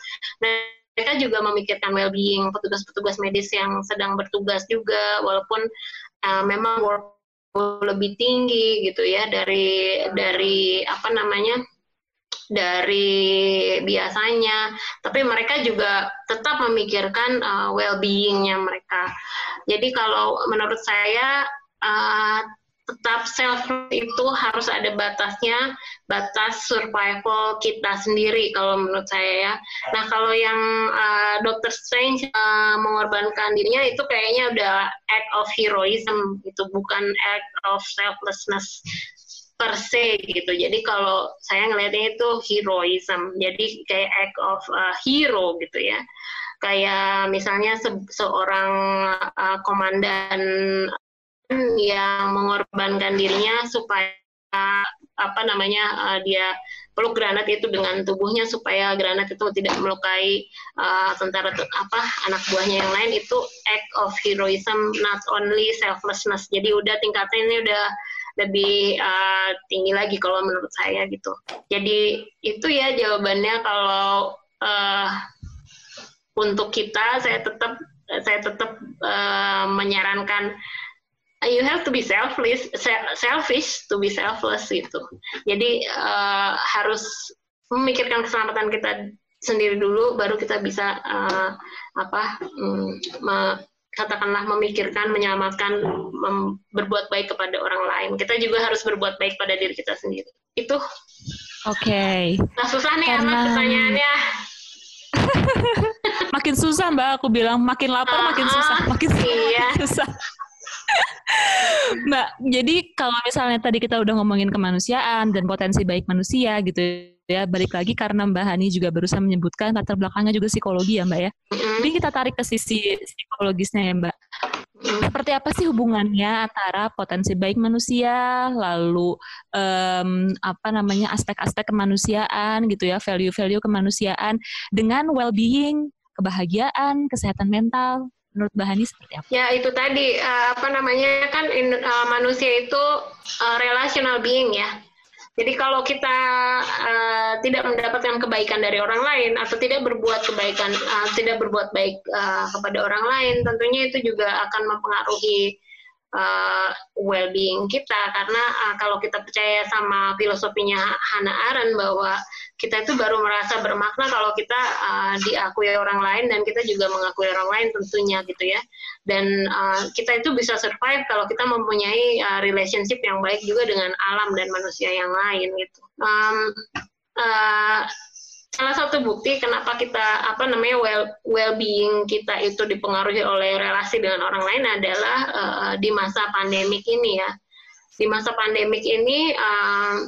mereka juga memikirkan well-being petugas-petugas medis yang sedang bertugas juga walaupun uh, memang work lebih tinggi gitu ya dari dari apa namanya dari biasanya, tapi mereka juga tetap memikirkan uh, well-beingnya mereka. Jadi kalau menurut saya uh, tetap self itu harus ada batasnya, batas survival kita sendiri kalau menurut saya ya. Nah kalau yang uh, Doctor Strange uh, mengorbankan dirinya itu kayaknya udah act of heroism itu bukan act of selflessness per se gitu. Jadi kalau saya ngelihatnya itu heroism, jadi kayak act of uh, hero gitu ya. Kayak misalnya se seorang uh, komandan yang mengorbankan dirinya supaya apa namanya uh, dia peluk granat itu dengan tubuhnya supaya granat itu tidak melukai uh, tentara apa anak buahnya yang lain itu act of heroism not only selflessness. Jadi udah tingkatnya ini udah lebih uh, tinggi lagi kalau menurut saya gitu. Jadi itu ya jawabannya kalau uh, untuk kita saya tetap saya tetap uh, menyarankan you have to be selfish selfish to be selfless gitu. Jadi uh, harus memikirkan keselamatan kita sendiri dulu baru kita bisa uh, apa um, me, katakanlah memikirkan menyelamatkan mem, berbuat baik kepada orang lain. Kita juga harus berbuat baik pada diri kita sendiri. Itu. Oke. Okay. nah susah nih Karena... emang pertanyaannya. [LAUGHS] Makin susah mbak. Aku bilang makin lapar uh, makin susah makin iya. [LAUGHS] susah [LAUGHS] Mbak, jadi kalau misalnya tadi kita udah ngomongin kemanusiaan dan potensi baik manusia gitu ya, balik lagi karena Mbak Hani juga berusaha menyebutkan latar belakangnya juga psikologi ya Mbak ya. Jadi kita tarik ke sisi psikologisnya ya Mbak. Seperti apa sih hubungannya antara potensi baik manusia, lalu um, apa namanya aspek-aspek kemanusiaan gitu ya, value-value kemanusiaan dengan well-being, kebahagiaan, kesehatan mental, menurut Bahani seperti apa? Ya itu tadi uh, apa namanya kan uh, manusia itu uh, relational being ya. Jadi kalau kita tidak mendapatkan kebaikan dari orang lain atau tidak berbuat kebaikan, tidak berbuat baik kepada orang lain, tentunya itu juga akan mempengaruhi uh, well-being kita karena kalau kita percaya sama filosofinya Hannah Arendt bahwa kita itu baru merasa bermakna kalau kita uh, diakui orang lain dan kita juga mengakui orang lain tentunya gitu ya. Dan uh, kita itu bisa survive kalau kita mempunyai uh, relationship yang baik juga dengan alam dan manusia yang lain gitu. Um, uh, salah satu bukti kenapa kita apa namanya well well being kita itu dipengaruhi oleh relasi dengan orang lain adalah uh, di masa pandemik ini ya. Di masa pandemik ini uh,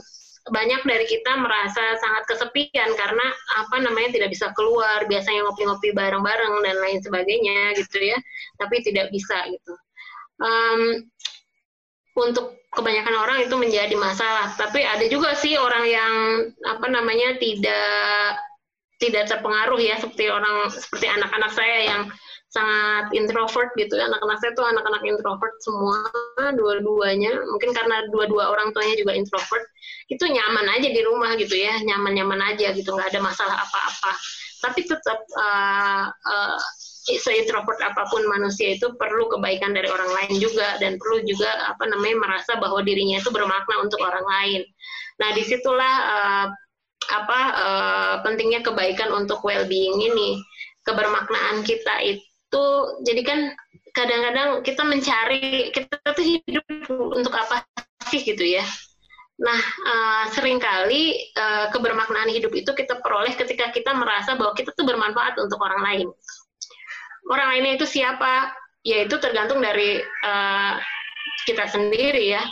banyak dari kita merasa sangat kesepian karena apa namanya tidak bisa keluar biasanya ngopi-ngopi bareng-bareng dan lain sebagainya gitu ya tapi tidak bisa gitu um, untuk kebanyakan orang itu menjadi masalah. Tapi ada juga sih orang yang apa namanya tidak tidak terpengaruh ya seperti orang seperti anak-anak saya yang sangat introvert gitu ya anak-anak saya tuh anak-anak introvert semua dua-duanya mungkin karena dua-dua orang tuanya juga introvert itu nyaman aja di rumah gitu ya nyaman-nyaman aja gitu nggak ada masalah apa-apa tapi tetap uh, uh, seintrovert apa pun manusia itu perlu kebaikan dari orang lain juga dan perlu juga apa namanya merasa bahwa dirinya itu bermakna untuk orang lain. Nah di situlah uh, apa uh, pentingnya kebaikan untuk well-being ini, kebermaknaan kita itu. Jadi kan kadang-kadang kita mencari kita tuh hidup untuk apa sih gitu ya. Nah, uh, sering kali uh, kebermaknaan hidup itu kita peroleh ketika kita merasa bahwa kita tuh bermanfaat untuk orang lain. Orang lainnya itu siapa? Ya itu tergantung dari uh, kita sendiri ya.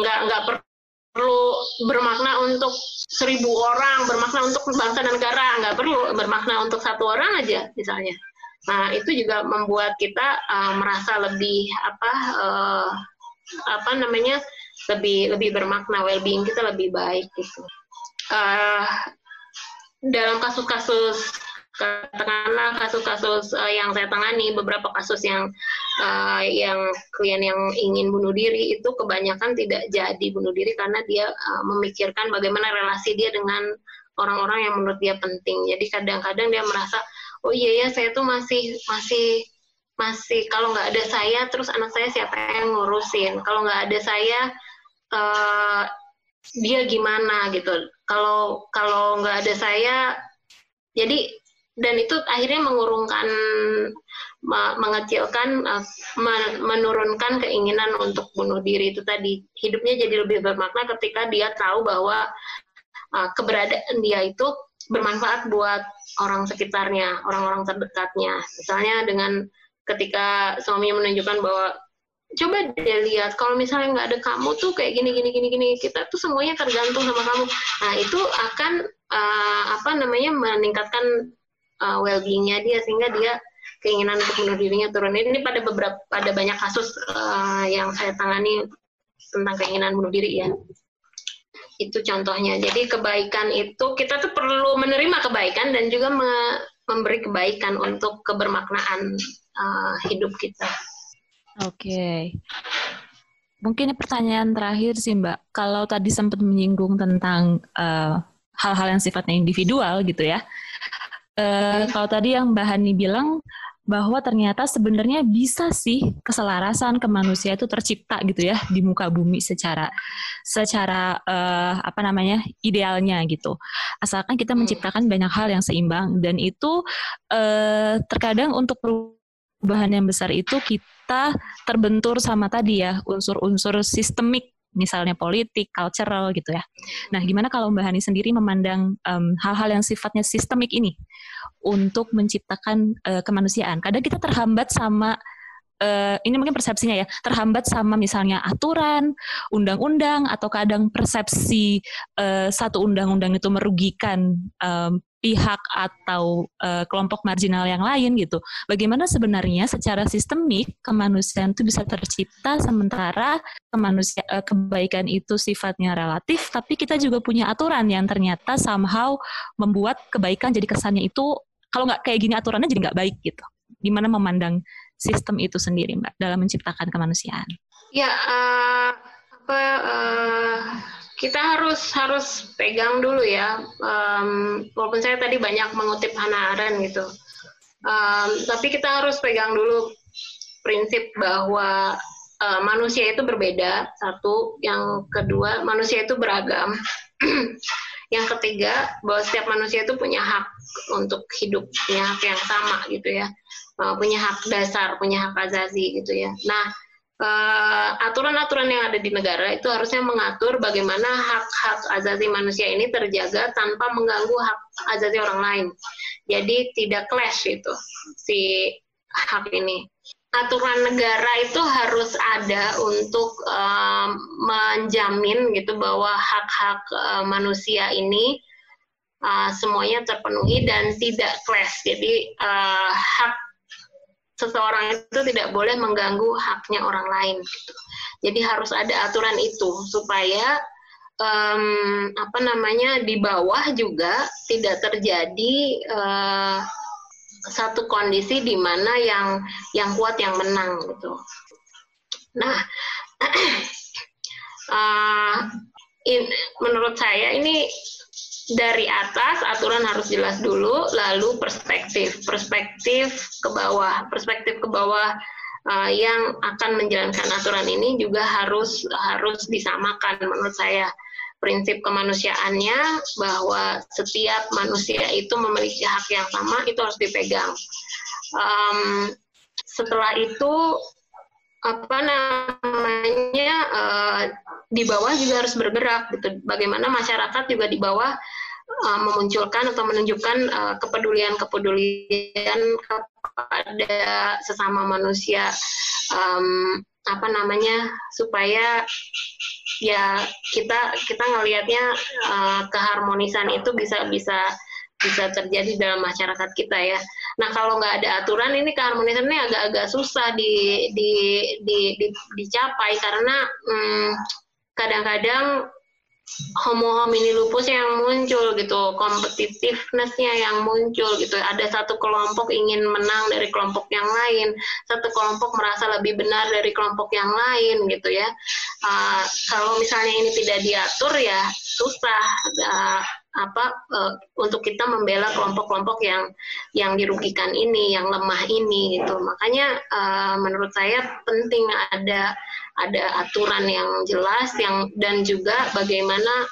Nggak nggak perlu bermakna untuk seribu orang bermakna untuk bangsa dan negara. Nggak perlu bermakna untuk satu orang aja misalnya. Nah itu juga membuat kita merasa lebih apa apa namanya lebih lebih bermakna well-being kita lebih baik gitu. Uh, dalam kasus-kasus katakanlah kasus-kasus uh, yang saya tangani beberapa kasus yang uh, yang klien yang ingin bunuh diri itu kebanyakan tidak jadi bunuh diri karena dia uh, memikirkan bagaimana relasi dia dengan orang-orang yang menurut dia penting. Jadi kadang-kadang dia merasa oh iya ya saya tuh masih masih masih kalau nggak ada saya terus anak saya siapa yang ngurusin? Kalau nggak ada saya uh, dia gimana gitu. Kalau kalau nggak ada saya jadi dan itu akhirnya mengurungkan mengecilkan uh, menurunkan keinginan untuk bunuh diri itu tadi. Hidupnya jadi lebih bermakna ketika dia tahu bahwa uh, keberadaan dia itu bermanfaat buat orang sekitarnya orang-orang terdekatnya. Misalnya dengan ketika suaminya menunjukkan bahwa coba dia lihat kalau misalnya nggak ada kamu tuh kayak gini gini gini gini kita tuh semuanya tergantung sama kamu nah itu akan uh, apa namanya meningkatkan uh, well-beingnya dia sehingga dia keinginan untuk bunuh dirinya turun. Ini pada beberapa pada banyak kasus uh, yang saya tangani tentang keinginan bunuh diri ya. Itu contohnya. Jadi kebaikan itu kita tuh perlu menerima kebaikan dan juga me memberi kebaikan untuk kebermaknaan uh, hidup kita. Oke. Okay. Mungkin pertanyaan terakhir sih Mbak. Kalau tadi sempat menyinggung tentang hal-hal uh, yang sifatnya individual gitu ya Uh, kalau tadi yang Mbak Hani bilang bahwa ternyata sebenarnya bisa sih keselarasan ke manusia itu tercipta gitu ya di muka bumi secara secara uh, apa namanya idealnya gitu asalkan kita hmm. menciptakan banyak hal yang seimbang dan itu uh, terkadang untuk perubahan yang besar itu kita terbentur sama tadi ya unsur-unsur sistemik misalnya politik, cultural gitu ya. Nah, gimana kalau Mbak Hani sendiri memandang hal-hal um, yang sifatnya sistemik ini untuk menciptakan uh, kemanusiaan? Kadang kita terhambat sama uh, ini mungkin persepsinya ya, terhambat sama misalnya aturan, undang-undang atau kadang persepsi uh, satu undang-undang itu merugikan um, pihak atau uh, kelompok marginal yang lain gitu. Bagaimana sebenarnya secara sistemik kemanusiaan itu bisa tercipta sementara kemanusia uh, kebaikan itu sifatnya relatif, tapi kita juga punya aturan yang ternyata somehow membuat kebaikan jadi kesannya itu kalau nggak kayak gini aturannya jadi nggak baik gitu. Gimana memandang sistem itu sendiri, Mbak, dalam menciptakan kemanusiaan? Ya, uh, apa uh, kita harus harus pegang dulu ya. Um, walaupun saya tadi banyak mengutip Hannah Arendt gitu, um, tapi kita harus pegang dulu prinsip bahwa uh, manusia itu berbeda. Satu, yang kedua manusia itu beragam. [CLEARS THROAT] yang ketiga bahwa setiap manusia itu punya hak untuk hidup, punya hak yang sama gitu ya, uh, punya hak dasar, punya hak asasi gitu ya. Nah aturan-aturan uh, yang ada di negara itu harusnya mengatur bagaimana hak-hak asasi manusia ini terjaga tanpa mengganggu hak asasi orang lain. Jadi tidak clash itu si hak ini. Aturan negara itu harus ada untuk uh, menjamin gitu bahwa hak-hak uh, manusia ini uh, semuanya terpenuhi dan tidak clash. Jadi uh, hak seseorang itu tidak boleh mengganggu haknya orang lain. Gitu. Jadi harus ada aturan itu supaya um, apa namanya di bawah juga tidak terjadi uh, satu kondisi di mana yang yang kuat yang menang gitu. Nah, uh, [CLEARS THROAT] in, menurut saya ini dari atas aturan harus jelas dulu, lalu perspektif, perspektif ke bawah, perspektif ke bawah uh, yang akan menjalankan aturan ini juga harus harus disamakan menurut saya prinsip kemanusiaannya bahwa setiap manusia itu memiliki hak yang sama itu harus dipegang. Um, setelah itu apa namanya uh, di bawah juga harus bergerak gitu. Bagaimana masyarakat juga di bawah uh, memunculkan atau menunjukkan uh, kepedulian-kepedulian kepada sesama manusia um, apa namanya supaya ya kita kita ngelihatnya uh, keharmonisan itu bisa bisa bisa terjadi dalam masyarakat kita ya. Nah kalau nggak ada aturan ini keharmonisannya agak-agak susah di, di, di, di, dicapai karena hmm, kadang-kadang homo homini lupus yang muncul gitu, competitiveness-nya yang muncul gitu. Ada satu kelompok ingin menang dari kelompok yang lain, satu kelompok merasa lebih benar dari kelompok yang lain gitu ya. Uh, kalau misalnya ini tidak diatur ya susah. Uh, apa uh, untuk kita membela kelompok-kelompok yang yang dirugikan ini, yang lemah ini gitu. Makanya uh, menurut saya penting ada ada aturan yang jelas yang dan juga bagaimana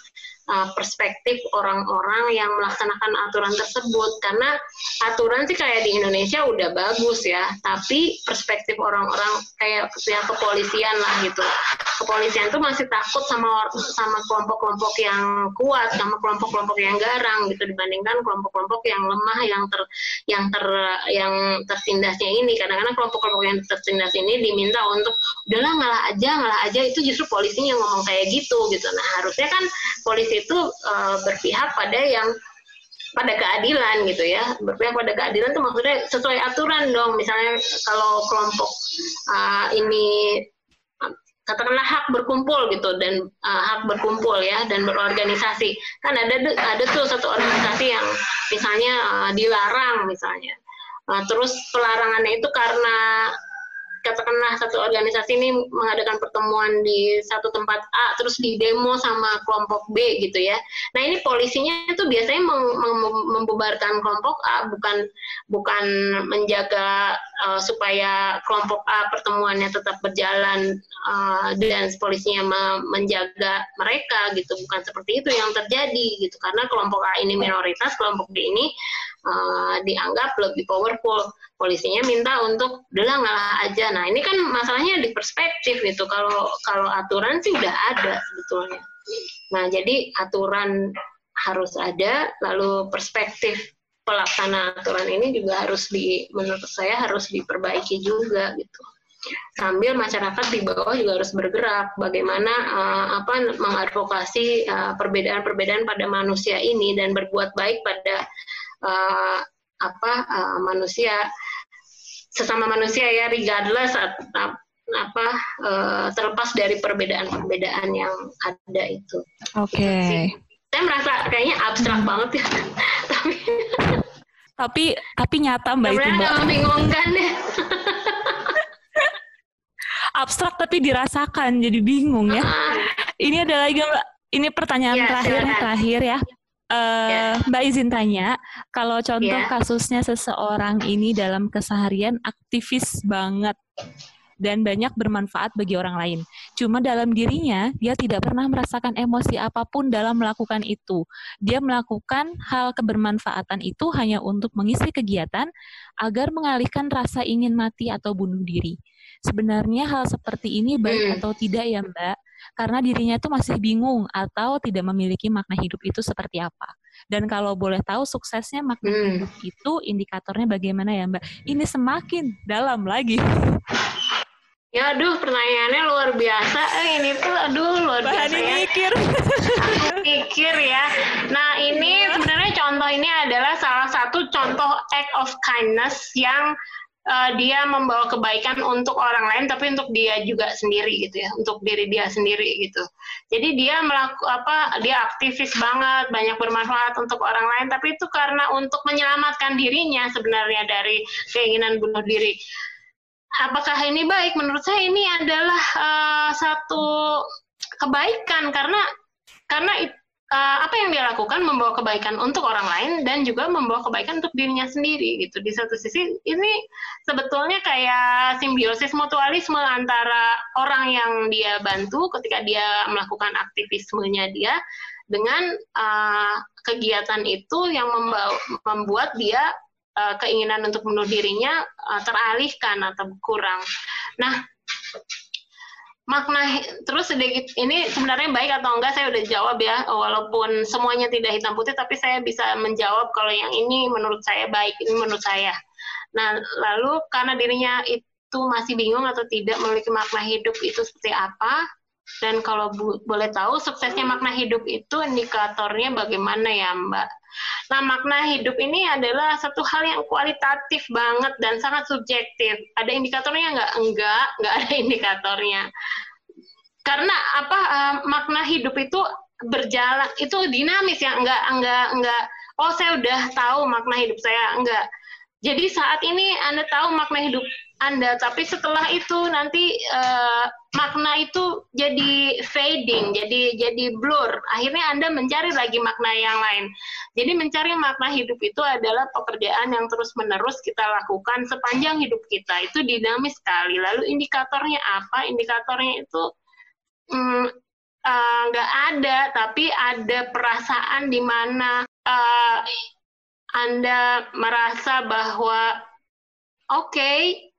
uh, perspektif orang-orang yang melaksanakan aturan tersebut. Karena aturan sih kayak di Indonesia udah bagus ya tapi perspektif orang-orang kayak pihak kepolisian lah gitu. Kepolisian tuh masih takut sama sama kelompok-kelompok yang kuat sama kelompok-kelompok yang garang gitu dibandingkan kelompok-kelompok yang lemah yang ter yang ter yang tertindasnya ini. Kadang-kadang kelompok-kelompok yang tertindas ini diminta untuk udahlah ngalah aja ngalah aja. Itu justru polisinya ngomong kayak gitu gitu. Nah harusnya kan polisi itu uh, berpihak pada yang pada keadilan gitu ya. Berpihak pada keadilan itu maksudnya sesuai aturan dong. Misalnya kalau kelompok uh, ini katakanlah hak berkumpul gitu dan uh, hak berkumpul ya dan berorganisasi. Kan ada ada tuh satu organisasi yang misalnya uh, dilarang misalnya. Uh, terus pelarangannya itu karena katakanlah satu organisasi ini mengadakan pertemuan di satu tempat A terus di demo sama kelompok B gitu ya. Nah ini polisinya itu biasanya mem mem membubarkan kelompok A bukan bukan menjaga uh, supaya kelompok A pertemuannya tetap berjalan uh, dan polisinya me menjaga mereka gitu bukan seperti itu yang terjadi gitu karena kelompok A ini minoritas kelompok B ini uh, dianggap lebih powerful. Polisinya minta untuk udahlah ngalah aja. Nah ini kan masalahnya di perspektif gitu. Kalau kalau aturan sih udah ada sebetulnya. Nah jadi aturan harus ada lalu perspektif pelaksana aturan ini juga harus di menurut saya harus diperbaiki juga gitu. Sambil masyarakat di bawah juga harus bergerak bagaimana uh, apa mengadvokasi perbedaan perbedaan-perbedaan pada manusia ini dan berbuat baik pada uh, apa uh, manusia sesama manusia ya regardless atau apa uh, terlepas dari perbedaan-perbedaan yang ada itu. Oke. Okay. Saya merasa kayaknya abstrak banget ya. tapi tapi tapi nyata mbak itu mbak. membingungkan deh. abstrak tapi dirasakan jadi bingung ya. Uh, ini ada lagi mbak. Ini pertanyaan ya, terakhir terakhir ya. Uh, yeah. Mbak izin tanya, kalau contoh yeah. kasusnya seseorang ini dalam keseharian aktivis banget dan banyak bermanfaat bagi orang lain. Cuma dalam dirinya, dia tidak pernah merasakan emosi apa pun dalam melakukan itu. Dia melakukan hal kebermanfaatan itu hanya untuk mengisi kegiatan agar mengalihkan rasa ingin mati atau bunuh diri. Sebenarnya hal seperti ini baik hmm. atau tidak ya Mbak? karena dirinya itu masih bingung atau tidak memiliki makna hidup itu seperti apa. Dan kalau boleh tahu suksesnya makna hmm. hidup itu indikatornya bagaimana ya Mbak? Ini semakin dalam lagi. [LAUGHS] Ya aduh pertanyaannya luar biasa. Eh, ini tuh aduh luar Bahan biasa ya. mikir. mikir ya. Nah ini sebenarnya contoh ini adalah salah satu contoh act of kindness yang uh, dia membawa kebaikan untuk orang lain tapi untuk dia juga sendiri gitu ya untuk diri dia sendiri gitu jadi dia melaku apa dia aktivis banget banyak bermanfaat untuk orang lain tapi itu karena untuk menyelamatkan dirinya sebenarnya dari keinginan bunuh diri apakah ini baik menurut saya ini adalah uh, satu kebaikan karena karena uh, apa yang dia lakukan membawa kebaikan untuk orang lain dan juga membawa kebaikan untuk dirinya sendiri gitu. Di satu sisi ini sebetulnya kayak simbiosis mutualisme antara orang yang dia bantu ketika dia melakukan aktivismenya dia dengan uh, kegiatan itu yang membuat dia uh, keinginan untuk bunuh dirinya uh, teralihkan atau berkurang. Nah, makna terus sedikit ini sebenarnya baik atau enggak saya udah jawab ya walaupun semuanya tidak hitam putih tapi saya bisa menjawab kalau yang ini menurut saya baik ini menurut saya nah lalu karena dirinya itu masih bingung atau tidak memiliki makna hidup itu seperti apa dan kalau bu, boleh tahu suksesnya makna hidup itu indikatornya bagaimana ya Mbak Nah, makna hidup ini adalah satu hal yang kualitatif banget dan sangat subjektif. Ada indikatornya nggak? Enggak, nggak ada indikatornya. Karena apa? Uh, makna hidup itu berjalan, itu dinamis ya. Enggak, enggak, enggak. Oh, saya udah tahu makna hidup saya. Enggak. Jadi saat ini Anda tahu makna hidup anda, tapi setelah itu nanti uh, makna itu jadi fading, jadi jadi blur. Akhirnya Anda mencari lagi makna yang lain. Jadi mencari makna hidup itu adalah pekerjaan yang terus-menerus kita lakukan sepanjang hidup kita. Itu dinamis sekali. Lalu indikatornya apa? Indikatornya itu hmm, uh, nggak uh, ada, tapi ada perasaan di mana uh, Anda merasa bahwa oke, okay,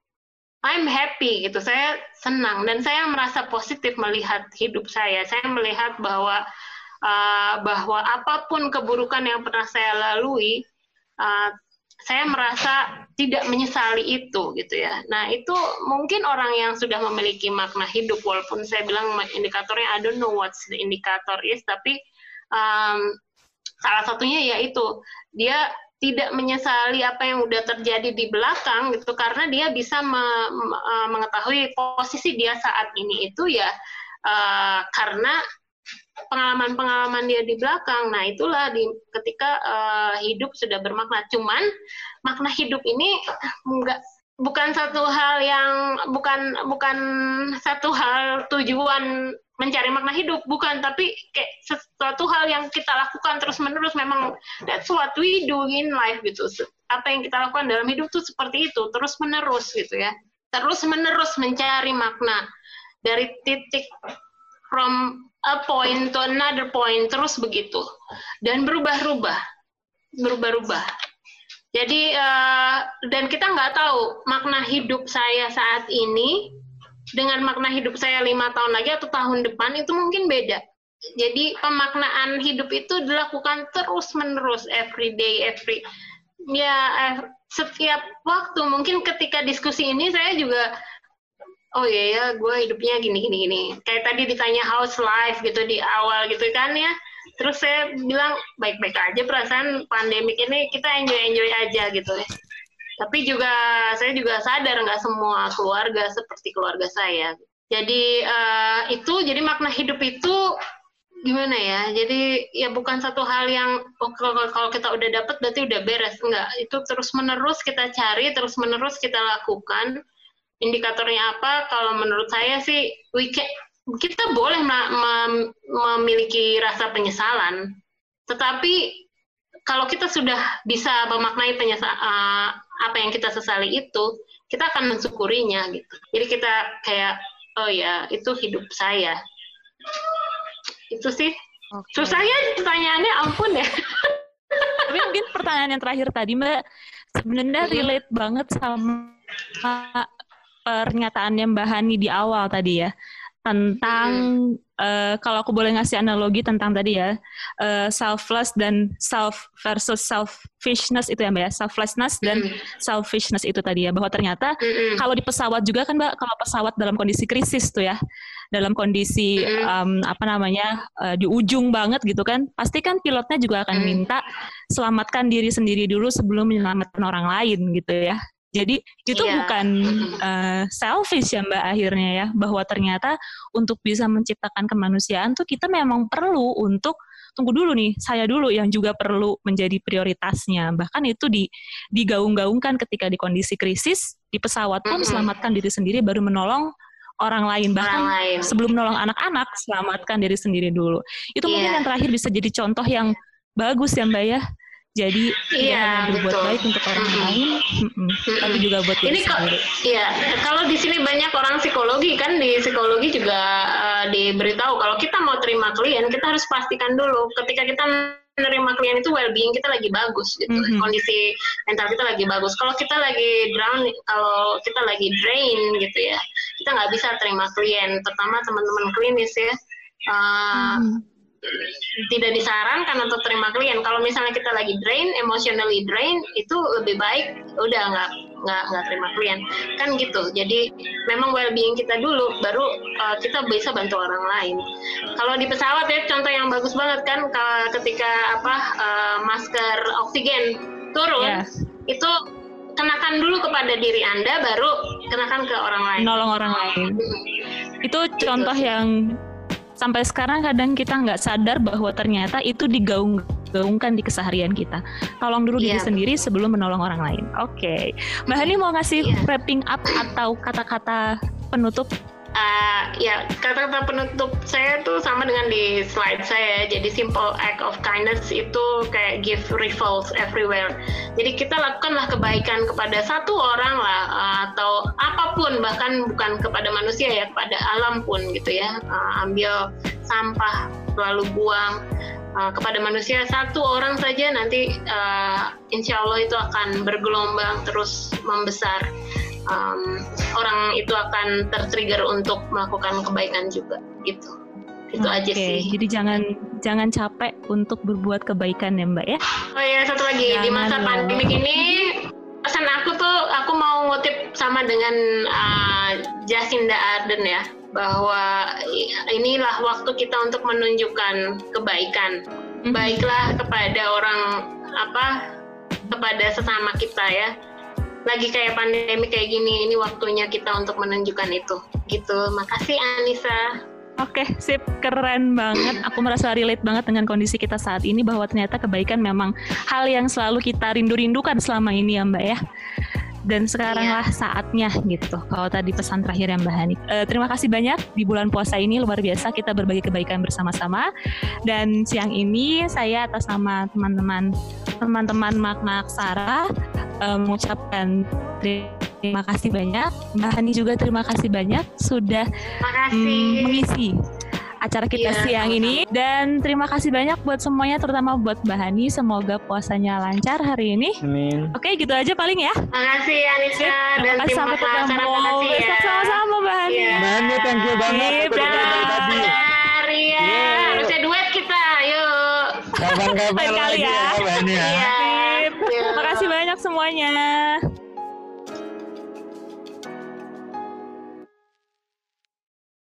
I'm happy gitu. Saya senang dan saya merasa positif melihat hidup saya. Saya melihat bahwa uh, bahwa apa pun keburukan yang pernah saya lalui, uh, saya merasa tidak menyesali itu gitu ya. Nah itu mungkin orang yang sudah memiliki makna hidup walaupun saya bilang indikatornya I don't know what's the indicator is tapi um, salah satunya yaitu dia tidak menyesali apa yang udah terjadi di belakang gitu karena dia bisa me, me, mengetahui posisi dia saat ini itu ya uh, karena pengalaman-pengalaman dia di belakang. Nah, itulah di ketika uh, hidup sudah bermakna. Cuman makna hidup ini enggak bukan satu hal yang bukan bukan satu hal tujuan mencari makna hidup bukan tapi kayak sesuatu hal yang kita lakukan terus menerus memang that's what we do in life gitu. Apa yang kita lakukan dalam hidup tuh seperti itu terus menerus gitu ya. Terus menerus mencari makna dari titik from a point to another point terus begitu. Dan berubah-ubah berubah-ubah jadi uh, dan kita nggak tahu makna hidup saya saat ini dengan makna hidup saya lima tahun lagi atau tahun depan itu mungkin beda. Jadi pemaknaan hidup itu dilakukan terus menerus every day every ya setiap waktu. Mungkin ketika diskusi ini saya juga oh iya ya gue hidupnya gini gini gini. Kayak tadi ditanya house life gitu di awal gitu kan ya. Terus saya bilang baik-baik aja perasaan pandemik ini kita enjoy enjoy aja gitu tapi juga saya juga sadar nggak semua keluarga seperti keluarga saya. Jadi uh, itu jadi makna hidup itu gimana ya? Jadi ya bukan satu hal yang oh, kalau, kalau kita udah dapet berarti udah beres. Enggak itu terus menerus kita cari terus menerus kita lakukan. Indikatornya apa? Kalau menurut saya sih we can, kita boleh memiliki rasa penyesalan, tetapi kalau kita sudah bisa memaknai penyesal uh, apa yang kita sesali itu, kita akan mensyukurinya gitu. Jadi kita kayak oh ya itu hidup saya. Itu sih. Okay. Susahnya pertanyaannya ampun ya. [LAUGHS] Tapi mungkin pertanyaan yang terakhir tadi Mbak sebenarnya relate banget sama pernyataannya Mbak Hani di awal tadi ya tentang hmm. uh, kalau aku boleh ngasih analogi tentang tadi ya uh, selfless dan self versus selfishness itu ya mbak ya selflessness dan hmm. selfishness itu tadi ya bahwa ternyata hmm. kalau di pesawat juga kan mbak kalau pesawat dalam kondisi krisis tuh ya dalam kondisi hmm. um, apa namanya uh, di ujung banget gitu kan pasti kan pilotnya juga akan hmm. minta selamatkan diri sendiri dulu sebelum menyelamatkan orang lain gitu ya jadi itu yeah. bukan uh, selfish ya Mbak akhirnya ya bahwa ternyata untuk bisa menciptakan kemanusiaan tuh kita memang perlu untuk tunggu dulu nih saya dulu yang juga perlu menjadi prioritasnya bahkan itu di digaung-gaungkan ketika di kondisi krisis di pesawat pun mm -hmm. selamatkan diri sendiri baru menolong orang lain bahkan orang lain. sebelum menolong anak-anak selamatkan diri sendiri dulu itu yeah. mungkin yang terakhir bisa jadi contoh yang bagus ya Mbak ya jadi iya, tidak berbuat baik untuk orang mm -hmm. lain, mm -hmm. tapi juga buat diri sendiri. Iya, kalau di sini banyak orang psikologi kan di psikologi juga uh, diberitahu kalau kita mau terima klien kita harus pastikan dulu ketika kita menerima klien itu well being kita lagi bagus gitu, mm -hmm. kondisi mental kita lagi bagus. Kalau kita lagi drown, kalau kita lagi drain gitu ya, kita nggak bisa terima klien, terutama teman-teman klinis ya. Uh, mm -hmm tidak disarankan untuk terima klien. Kalau misalnya kita lagi drain, emotionally drain, itu lebih baik udah nggak nggak nggak terima klien kan gitu. Jadi memang well being kita dulu, baru uh, kita bisa bantu orang lain. Kalau di pesawat ya contoh yang bagus banget kan ketika apa uh, masker oksigen turun, yeah. itu kenakan dulu kepada diri anda, baru kenakan ke orang lain. Nolong orang lain. Itu contoh yang sampai sekarang kadang kita nggak sadar bahwa ternyata itu digaung-gaungkan di keseharian kita. Tolong dulu yeah. diri sendiri sebelum menolong orang lain. Oke, okay. Mbak Hani mau ngasih yeah. wrapping up atau kata-kata penutup uh, ya kata-kata penutup saya tuh sama dengan di slide saya jadi simple act of kindness itu kayak give ripples everywhere. Jadi kita lakukanlah kebaikan kepada satu orang lah uh, atau apa pun bahkan bukan kepada manusia ya kepada alam pun gitu ya. Uh, ambil sampah lalu buang. Uh, kepada manusia satu orang saja nanti uh, insya Allah itu akan bergelombang terus membesar um, orang itu akan tertrigger untuk melakukan kebaikan juga gitu itu okay, aja sih jadi jangan jangan capek untuk berbuat kebaikan ya mbak ya oh ya satu lagi jangan di masa pandemi ini pesan aku tuh aku mau ngutip sama dengan uh, Jacinda Arden ya bahwa inilah waktu kita untuk menunjukkan kebaikan. Mm-hmm. Baiklah kepada orang apa kepada sesama kita ya. Lagi kayak pandemi kayak gini, ini waktunya kita untuk menunjukkan itu. Gitu. Makasih Anissa. Oke, sip, keren banget. Aku merasa relate banget dengan kondisi kita saat ini bahwa ternyata kebaikan memang hal yang selalu kita rindu-rindukan selama ini ya Mbak ya dan sekaranglah iya. saatnya gitu. Kalau tadi pesan terakhir yang Mbak Hani. Uh, terima kasih banyak di bulan puasa ini luar biasa kita berbagi kebaikan bersama-sama. Dan siang ini saya atas nama teman-teman teman-teman Makna Aksara uh, mengucapkan terima kasih banyak. Mbak Hani juga terima kasih banyak sudah um, mengisi acara kita yeah. siang ini. Dan terima kasih banyak buat semuanya, terutama buat Mbak Hani. Semoga puasanya lancar hari ini. Amin. Oke, gitu aja paling ya. Makasih Anissa dan tim sampai ketemu. Besok sama-sama Mbak Hani. Yeah. Mbak Hani, thank you banget. tadi. Iya, harusnya duet kita. Yuk. Kapan-kapan lagi ya, ya Mbak Hani ya. Iya. Terima kasih banyak semuanya.